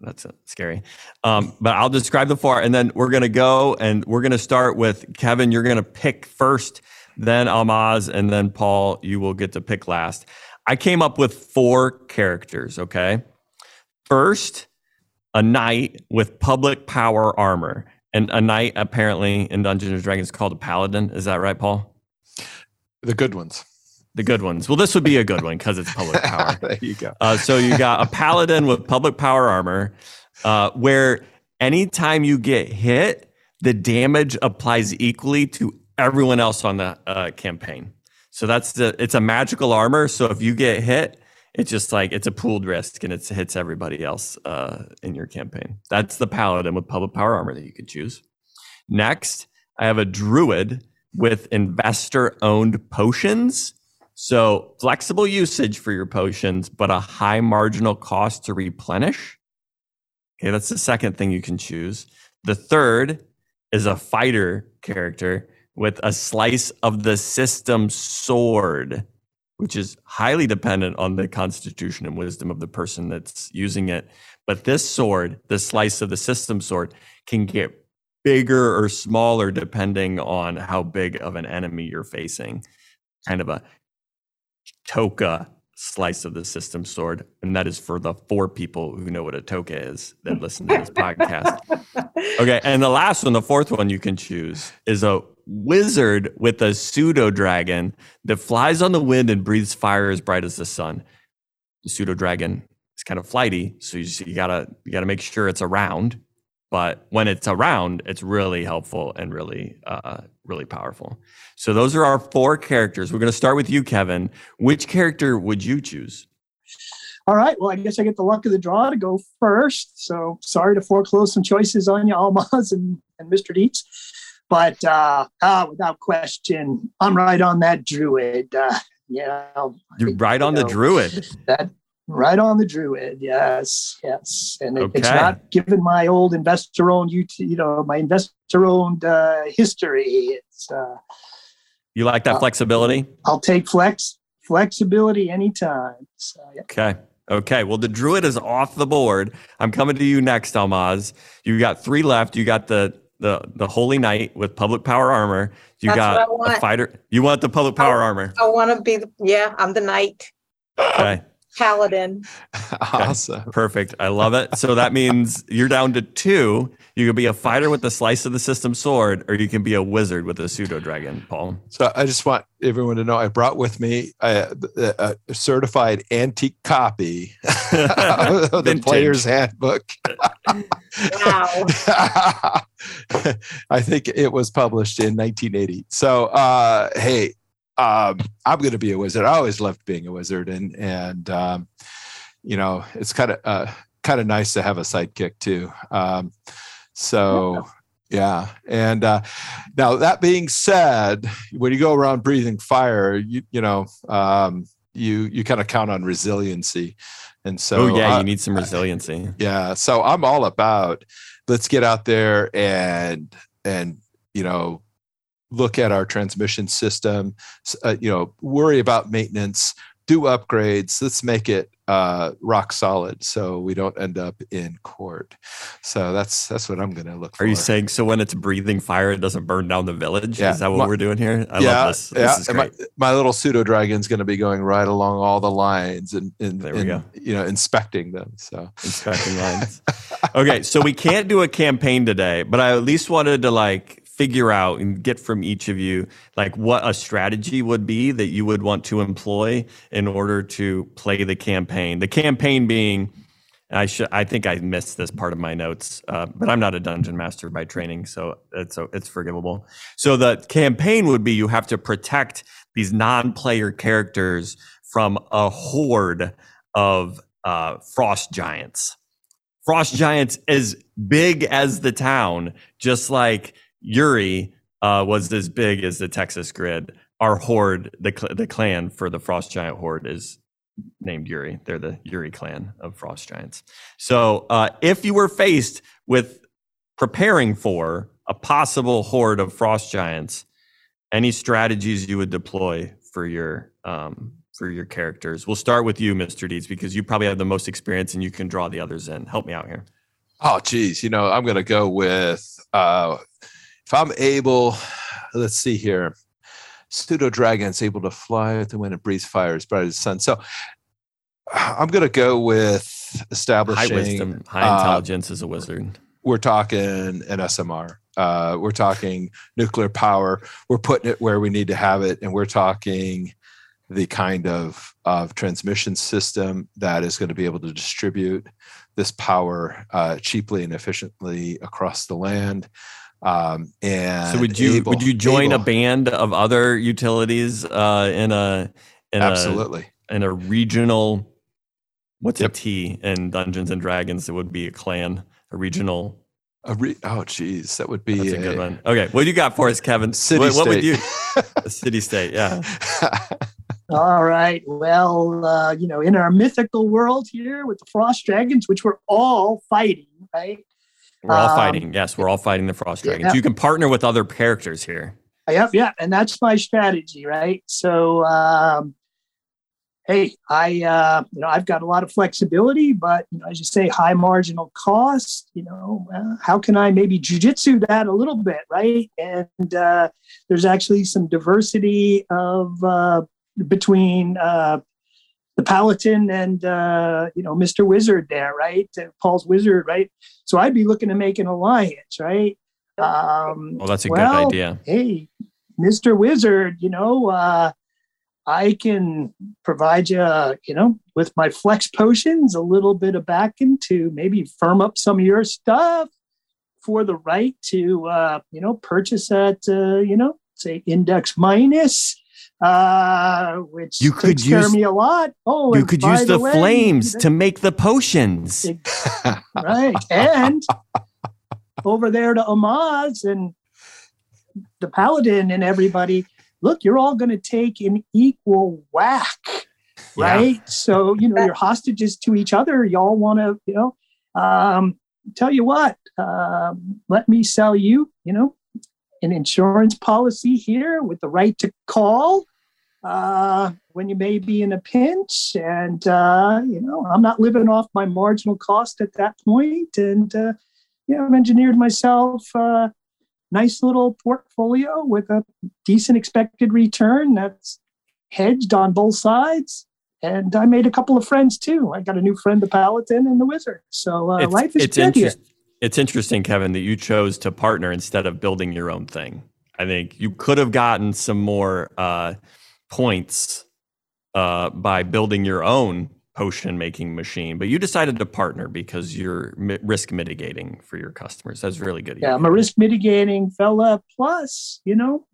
that's scary. Um, but I'll describe the four, and then we're gonna go and we're gonna start with Kevin. You're gonna pick first, then Ahlmahz, and then Paul. You will get to pick last. I came up with four characters. Okay, first, a knight with public power armor, and a knight apparently in Dungeons and Dragons called a paladin. Is that right, Paul? The good ones. The good ones. Well, this would be a good one because it's public power. there you go. Uh, so you got a paladin with public power armor, uh, where anytime you get hit, the damage applies equally to everyone else on the uh, campaign. So that's the. It's a magical armor. So if you get hit, it's just like it's a pooled risk and it hits everybody else uh, in your campaign. That's the paladin with public power armor that you could choose. Next, I have a druid with investor owned potions. So flexible usage for your potions, but a high marginal cost to replenish. Okay, that's the second thing you can choose. The third is a fighter character with a slice of the system sword, which is highly dependent on the constitution and wisdom of the person that's using it. But this sword, the slice of the system sword, can get bigger or smaller depending on how big of an enemy you're facing. Kind of a toka slice of the system sword. And that is for the four people who know what a toka is that listen to this podcast. Okay. And the last one, the fourth one you can choose is a wizard with a pseudo dragon that flies on the wind and breathes fire as bright as the sun. The pseudo dragon is kind of flighty. So you, just, you gotta, you gotta make sure it's around. But when it's around, it's really helpful and really, uh, really powerful. So those are our four characters. We're going to start with you, Kevin. Which character would you choose? All right. Well, I guess I get the luck of the draw to go first. So sorry to foreclose some choices on you, Ahlmahz and, and Mr. Dietz. But uh, uh, without question, I'm right on that druid. Uh, you know, You're right on you the druid. That Right on the druid. Yes, yes. And it, it's not given my old investor-owned, ut- you know, my investor-owned uh, history. It's uh, You like that Uh, flexibility? I'll take flex flexibility anytime. So, yeah. Okay. Okay. Well, the druid is off the board. I'm coming to you next, Ahlmahz. You got three left. You got the the the holy knight with public power armor. You That's got what I a want. fighter. You want the public power Oh. armor. I want to be, the, yeah, I'm the knight Okay. Paladin. awesome. Perfect. I love it. So that means you're down to two. You can be a fighter with the slice of the system sword, or you can be a wizard with a pseudo dragon, Paul. So I just want everyone to know I brought with me a, a, a certified antique copy of the player's handbook. Wow. I think it was published in 1980. So, uh, hey, um, I'm going to be a wizard. I always loved being a wizard, and and um, you know, it's kind of uh, kind of nice to have a sidekick too. Um, so. Yeah, and uh, now that being said, when you go around breathing fire, you you know um, you you kind of count on resiliency, and so oh yeah, uh, you need some resiliency. yeah so i'm all about let's get out there and and you know look at our transmission system uh, you know worry about maintenance do upgrades let's make it uh, rock solid so we don't end up in court so that's that's what i'm going to look for Are you saying so when it's breathing fire, it doesn't burn down the village? Yeah. Is that what My- we're doing here? I yeah, love this. yeah. This is and my, my little pseudo dragon's going to be going right along all the lines and, and, There we and, go. you know inspecting them so inspecting lines. Okay, so we can't do a campaign today, but I at least wanted to like figure out and get from each of you like what a strategy would be that you would want to employ in order to play the campaign. The campaign being I should I think I missed this part of my notes, uh, but I'm not a dungeon master by training, so it's so it's forgivable. So the campaign would be you have to protect these non-player characters from a horde of uh, frost giants. Frost giants as big as the town, just like Uri uh, was as big as the Texas grid. Our horde, the cl- the clan for the frost giant horde, is named Uri. They're the Uri clan of frost giants. So uh, if you were faced with preparing for a possible horde of frost giants, any strategies you would deploy for your um, for your characters? We'll start with you, Mr. Dietz, because you probably have the most experience and you can draw the others in. Help me out here. Oh, geez. You know, I'm going to go with uh, if I'm able, let's see here. Pseudo dragon's able to fly with the wind and breathe fire as bright as the sun. So I'm going to go with High establishing. wisdom, high uh, intelligence as a wizard. we're talking an SMR. Uh, we're talking nuclear power. We're putting it where we need to have it, and we're talking the kind of of transmission system that is going to be able to distribute this power uh, cheaply and efficiently across the land. Um, and So would you able- would you join a band of other utilities uh, in a in Absolutely. a in a regional? What's Yep. a T in Dungeons and Dragons? It would be a clan, a regional. A re- oh, geez, that would be That's a good one. Okay, what do you got for us, Kevin? City what, what would you? A city state, yeah. All right. Well, uh, you know, in our mythical world here with the frost dragons, which we're all fighting, right? We're all Um, fighting. Yes, we're all fighting the frost yeah. dragons. You can partner with other characters here. Yep, yeah, and that's my strategy, right? So, um, hey, I, uh, you know, I've got a lot of flexibility, but you know, as you say, high marginal cost. You know, uh, how can I maybe jujitsu that a little bit, right? And uh, there's actually some diversity of uh, between uh, the Paladin and uh, you know Mr. Wizard there, right? Uh, Paul's Wizard, right? So I'd be looking to make an alliance, right? Um, Well, that's a well, good idea. hey, Mr. Wizard, you know, uh, I can provide you, you know, with my flex potions, a little bit of backing to maybe firm up some of your stuff for the right to, uh, you know, purchase at, uh, you know, say index minus, uh, which You could takes care of use- me a lot. Oh, You could use the, way, flames to make the potions. right? And over there to Ahlmahz and the Paladin and everybody, look, you're all going to take an equal whack right? Yeah. So, you know, you're hostages to each other. Y'all want to, you know, um, tell you what, uh, let me sell you, you know, an insurance policy here with the right to call uh, when you may be in a pinch. And, uh, you know, I'm not living off my marginal cost at that point. And, uh, you know, I've engineered myself a nice little portfolio with a decent expected return that's hedged on both sides. And I made a couple of friends too. I got a new friend, the Paladin and the Wizard. So uh, life is good here. It's interesting, Kevin, that you chose to partner instead of building your own thing. I think you could have gotten some more uh, points uh, by building your own potion making machine, but you decided to partner because you're mi- risk mitigating for your customers. That's really good. Yeah, I'm a risk mitigating fella. Plus, you know,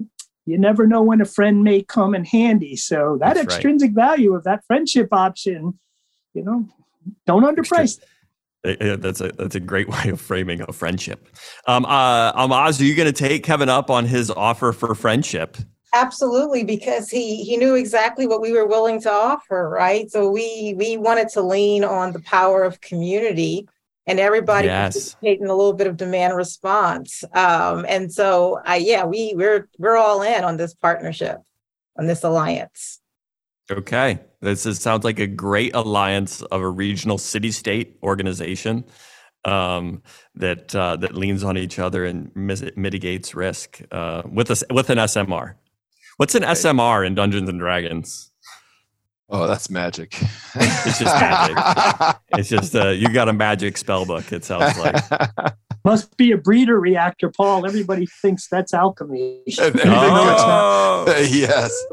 you never know when a friend may come in handy. So that That's extrinsic right. value of that friendship option, you know, don't underprice. That's a that's a great way of framing a friendship. Um, uh, Ahlmahz, are you going to take Kevin up on his offer for friendship? Absolutely, because he he knew exactly what we were willing to offer, right? So we we wanted to lean on the power of community and everybody yes. taking a little bit of demand response. Um, and so I yeah, we we're we're all in on this partnership, on this alliance. Okay. This is, sounds like a great alliance of a regional city state organization um, that uh, that leans on each other and mis- mitigates risk uh, with a, with an SMR. What's an SMR in Dungeons and Dragons? Oh, that's magic. it's just magic. it's just uh, you got a magic spell book. It sounds like. Must be a breeder reactor, Paul. Everybody thinks that's alchemy. oh, yes.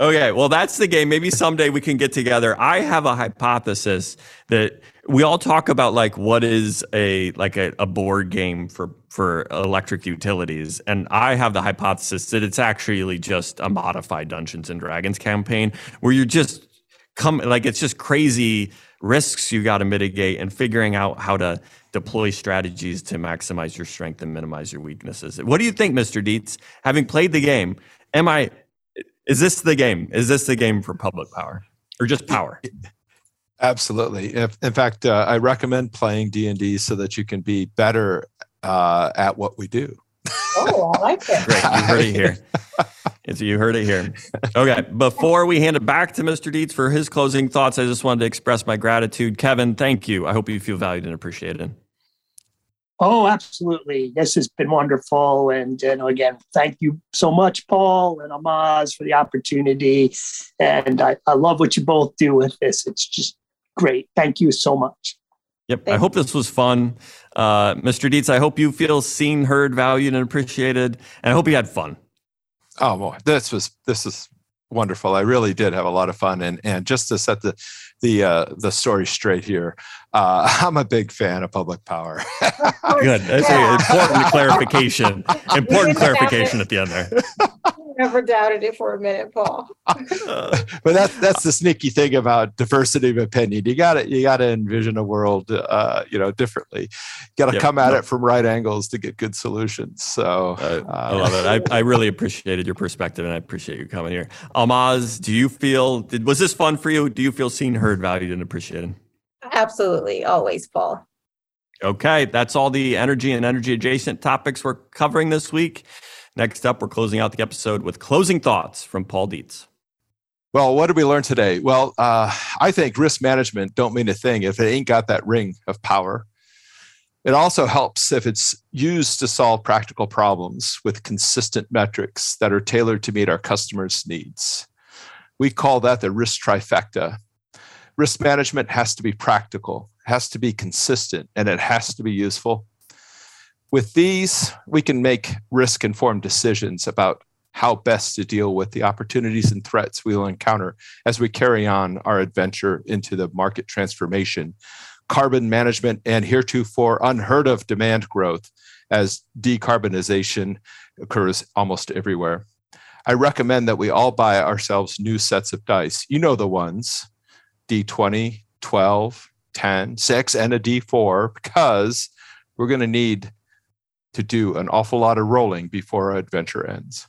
Okay, well, that's the game. Maybe someday we can get together. I have a hypothesis that we all talk about like what is a like a, a board game for for electric utilities, and I have the hypothesis that it's actually just a modified Dungeons and Dragons campaign where you're just come like it's just crazy risks you got to mitigate and figuring out how to deploy strategies to maximize your strength and minimize your weaknesses. What do you think, Mr. Dietz? Having played the game, am I is this the game? Is this the game for public power or just power? Absolutely. In fact, uh, I recommend playing D and D so that you can be better uh, at what we do. Oh, I like it. Great, you heard it here. you heard it here. Okay, before we hand it back to Mr. Dietz for his closing thoughts, I just wanted to express my gratitude. Kevin, thank you. I hope you feel valued and appreciated. Oh, absolutely. This has been wonderful. And, and again, thank you so much, Paul and Ahlmahz, for the opportunity. And I, I love what you both do with this. It's just great. Thank you so much. Yep. Thank I hope this was fun. Uh, Mr. Dietz, I hope you feel seen, heard, valued, and appreciated. And I hope you had fun. Oh boy, this was this is wonderful. I really did have a lot of fun, and and just to set the the uh, the story straight here. Uh, I'm a big fan of public power. Good. That's yeah. an important clarification. Important clarification at the end there. Never doubted it for a minute, Paul. but that's that's the sneaky thing about diversity of opinion. You got to you got to envision a world, uh, you know, differently. Got to yep. come at it from right angles to get good solutions. So uh, I love it. I, I really appreciated your perspective, and I appreciate you coming here. Ahlmahz, do you feel did, was this fun for you? Do you feel seen, heard? heard, valued, and appreciated. Absolutely. Always, Paul. Okay, that's all the energy and energy adjacent topics we're covering this week. Next up, we're closing out the episode with closing thoughts from Paul Dietz. Well, what did we learn today? Well, uh, I think risk management don't mean a thing if it ain't got that ring of power. It also helps if it's used to solve practical problems with consistent metrics that are tailored to meet our customers' needs. We call that the risk trifecta risk management has to be practical, has to be consistent, and it has to be useful. With these, we can make risk informed decisions about how best to deal with the opportunities and threats we will encounter as we carry on our adventure into the market transformation, carbon management, and heretofore unheard of demand growth as decarbonization occurs almost everywhere. I recommend that we all buy ourselves new sets of dice. You know the ones D20, 12, 10, 6, and a D4 because we're going to need to do an awful lot of rolling before our adventure ends.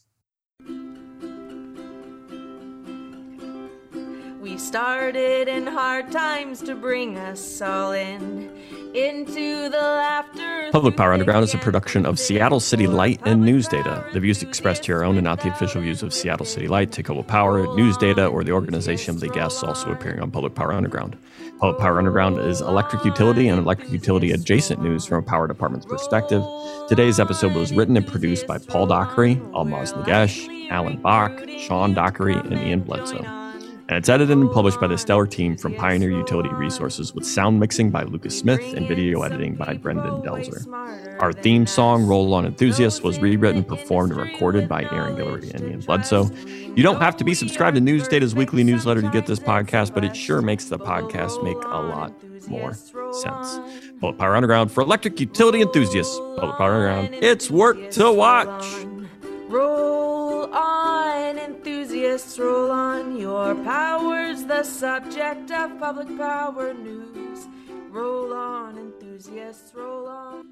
We started in hard times to bring us all in into the laughter. Public Power Underground is a production of Seattle City Light and News Data. The views expressed here are own and not the official views of Seattle City Light, Tacoma Power, News Data, or the organization of the guests also appearing on Public Power Underground. Public Power Underground is electric utility and electric utility adjacent news from a power department's perspective. Today's episode was written and produced by Paul Dockery, Ahlmahz Negash, Alan Bach, Sean Dockery, and Ian Bledsoe and it's edited and published by the stellar team from Pioneer Utility Resources with sound mixing by Lucas Smith and video editing by Brendan Delzer. Our theme song, Roll On Enthusiast, was rewritten, performed, and recorded by Aaron Guillory and Ian Bledsoe. You don't have to be subscribed to News Data's weekly newsletter to get this podcast, but it sure makes the podcast make a lot more sense. Public Power Underground for electric utility enthusiasts. Public Power Underground, it's work to watch. Roll on. Your power's the subject of public power news. Roll on, enthusiasts, roll on.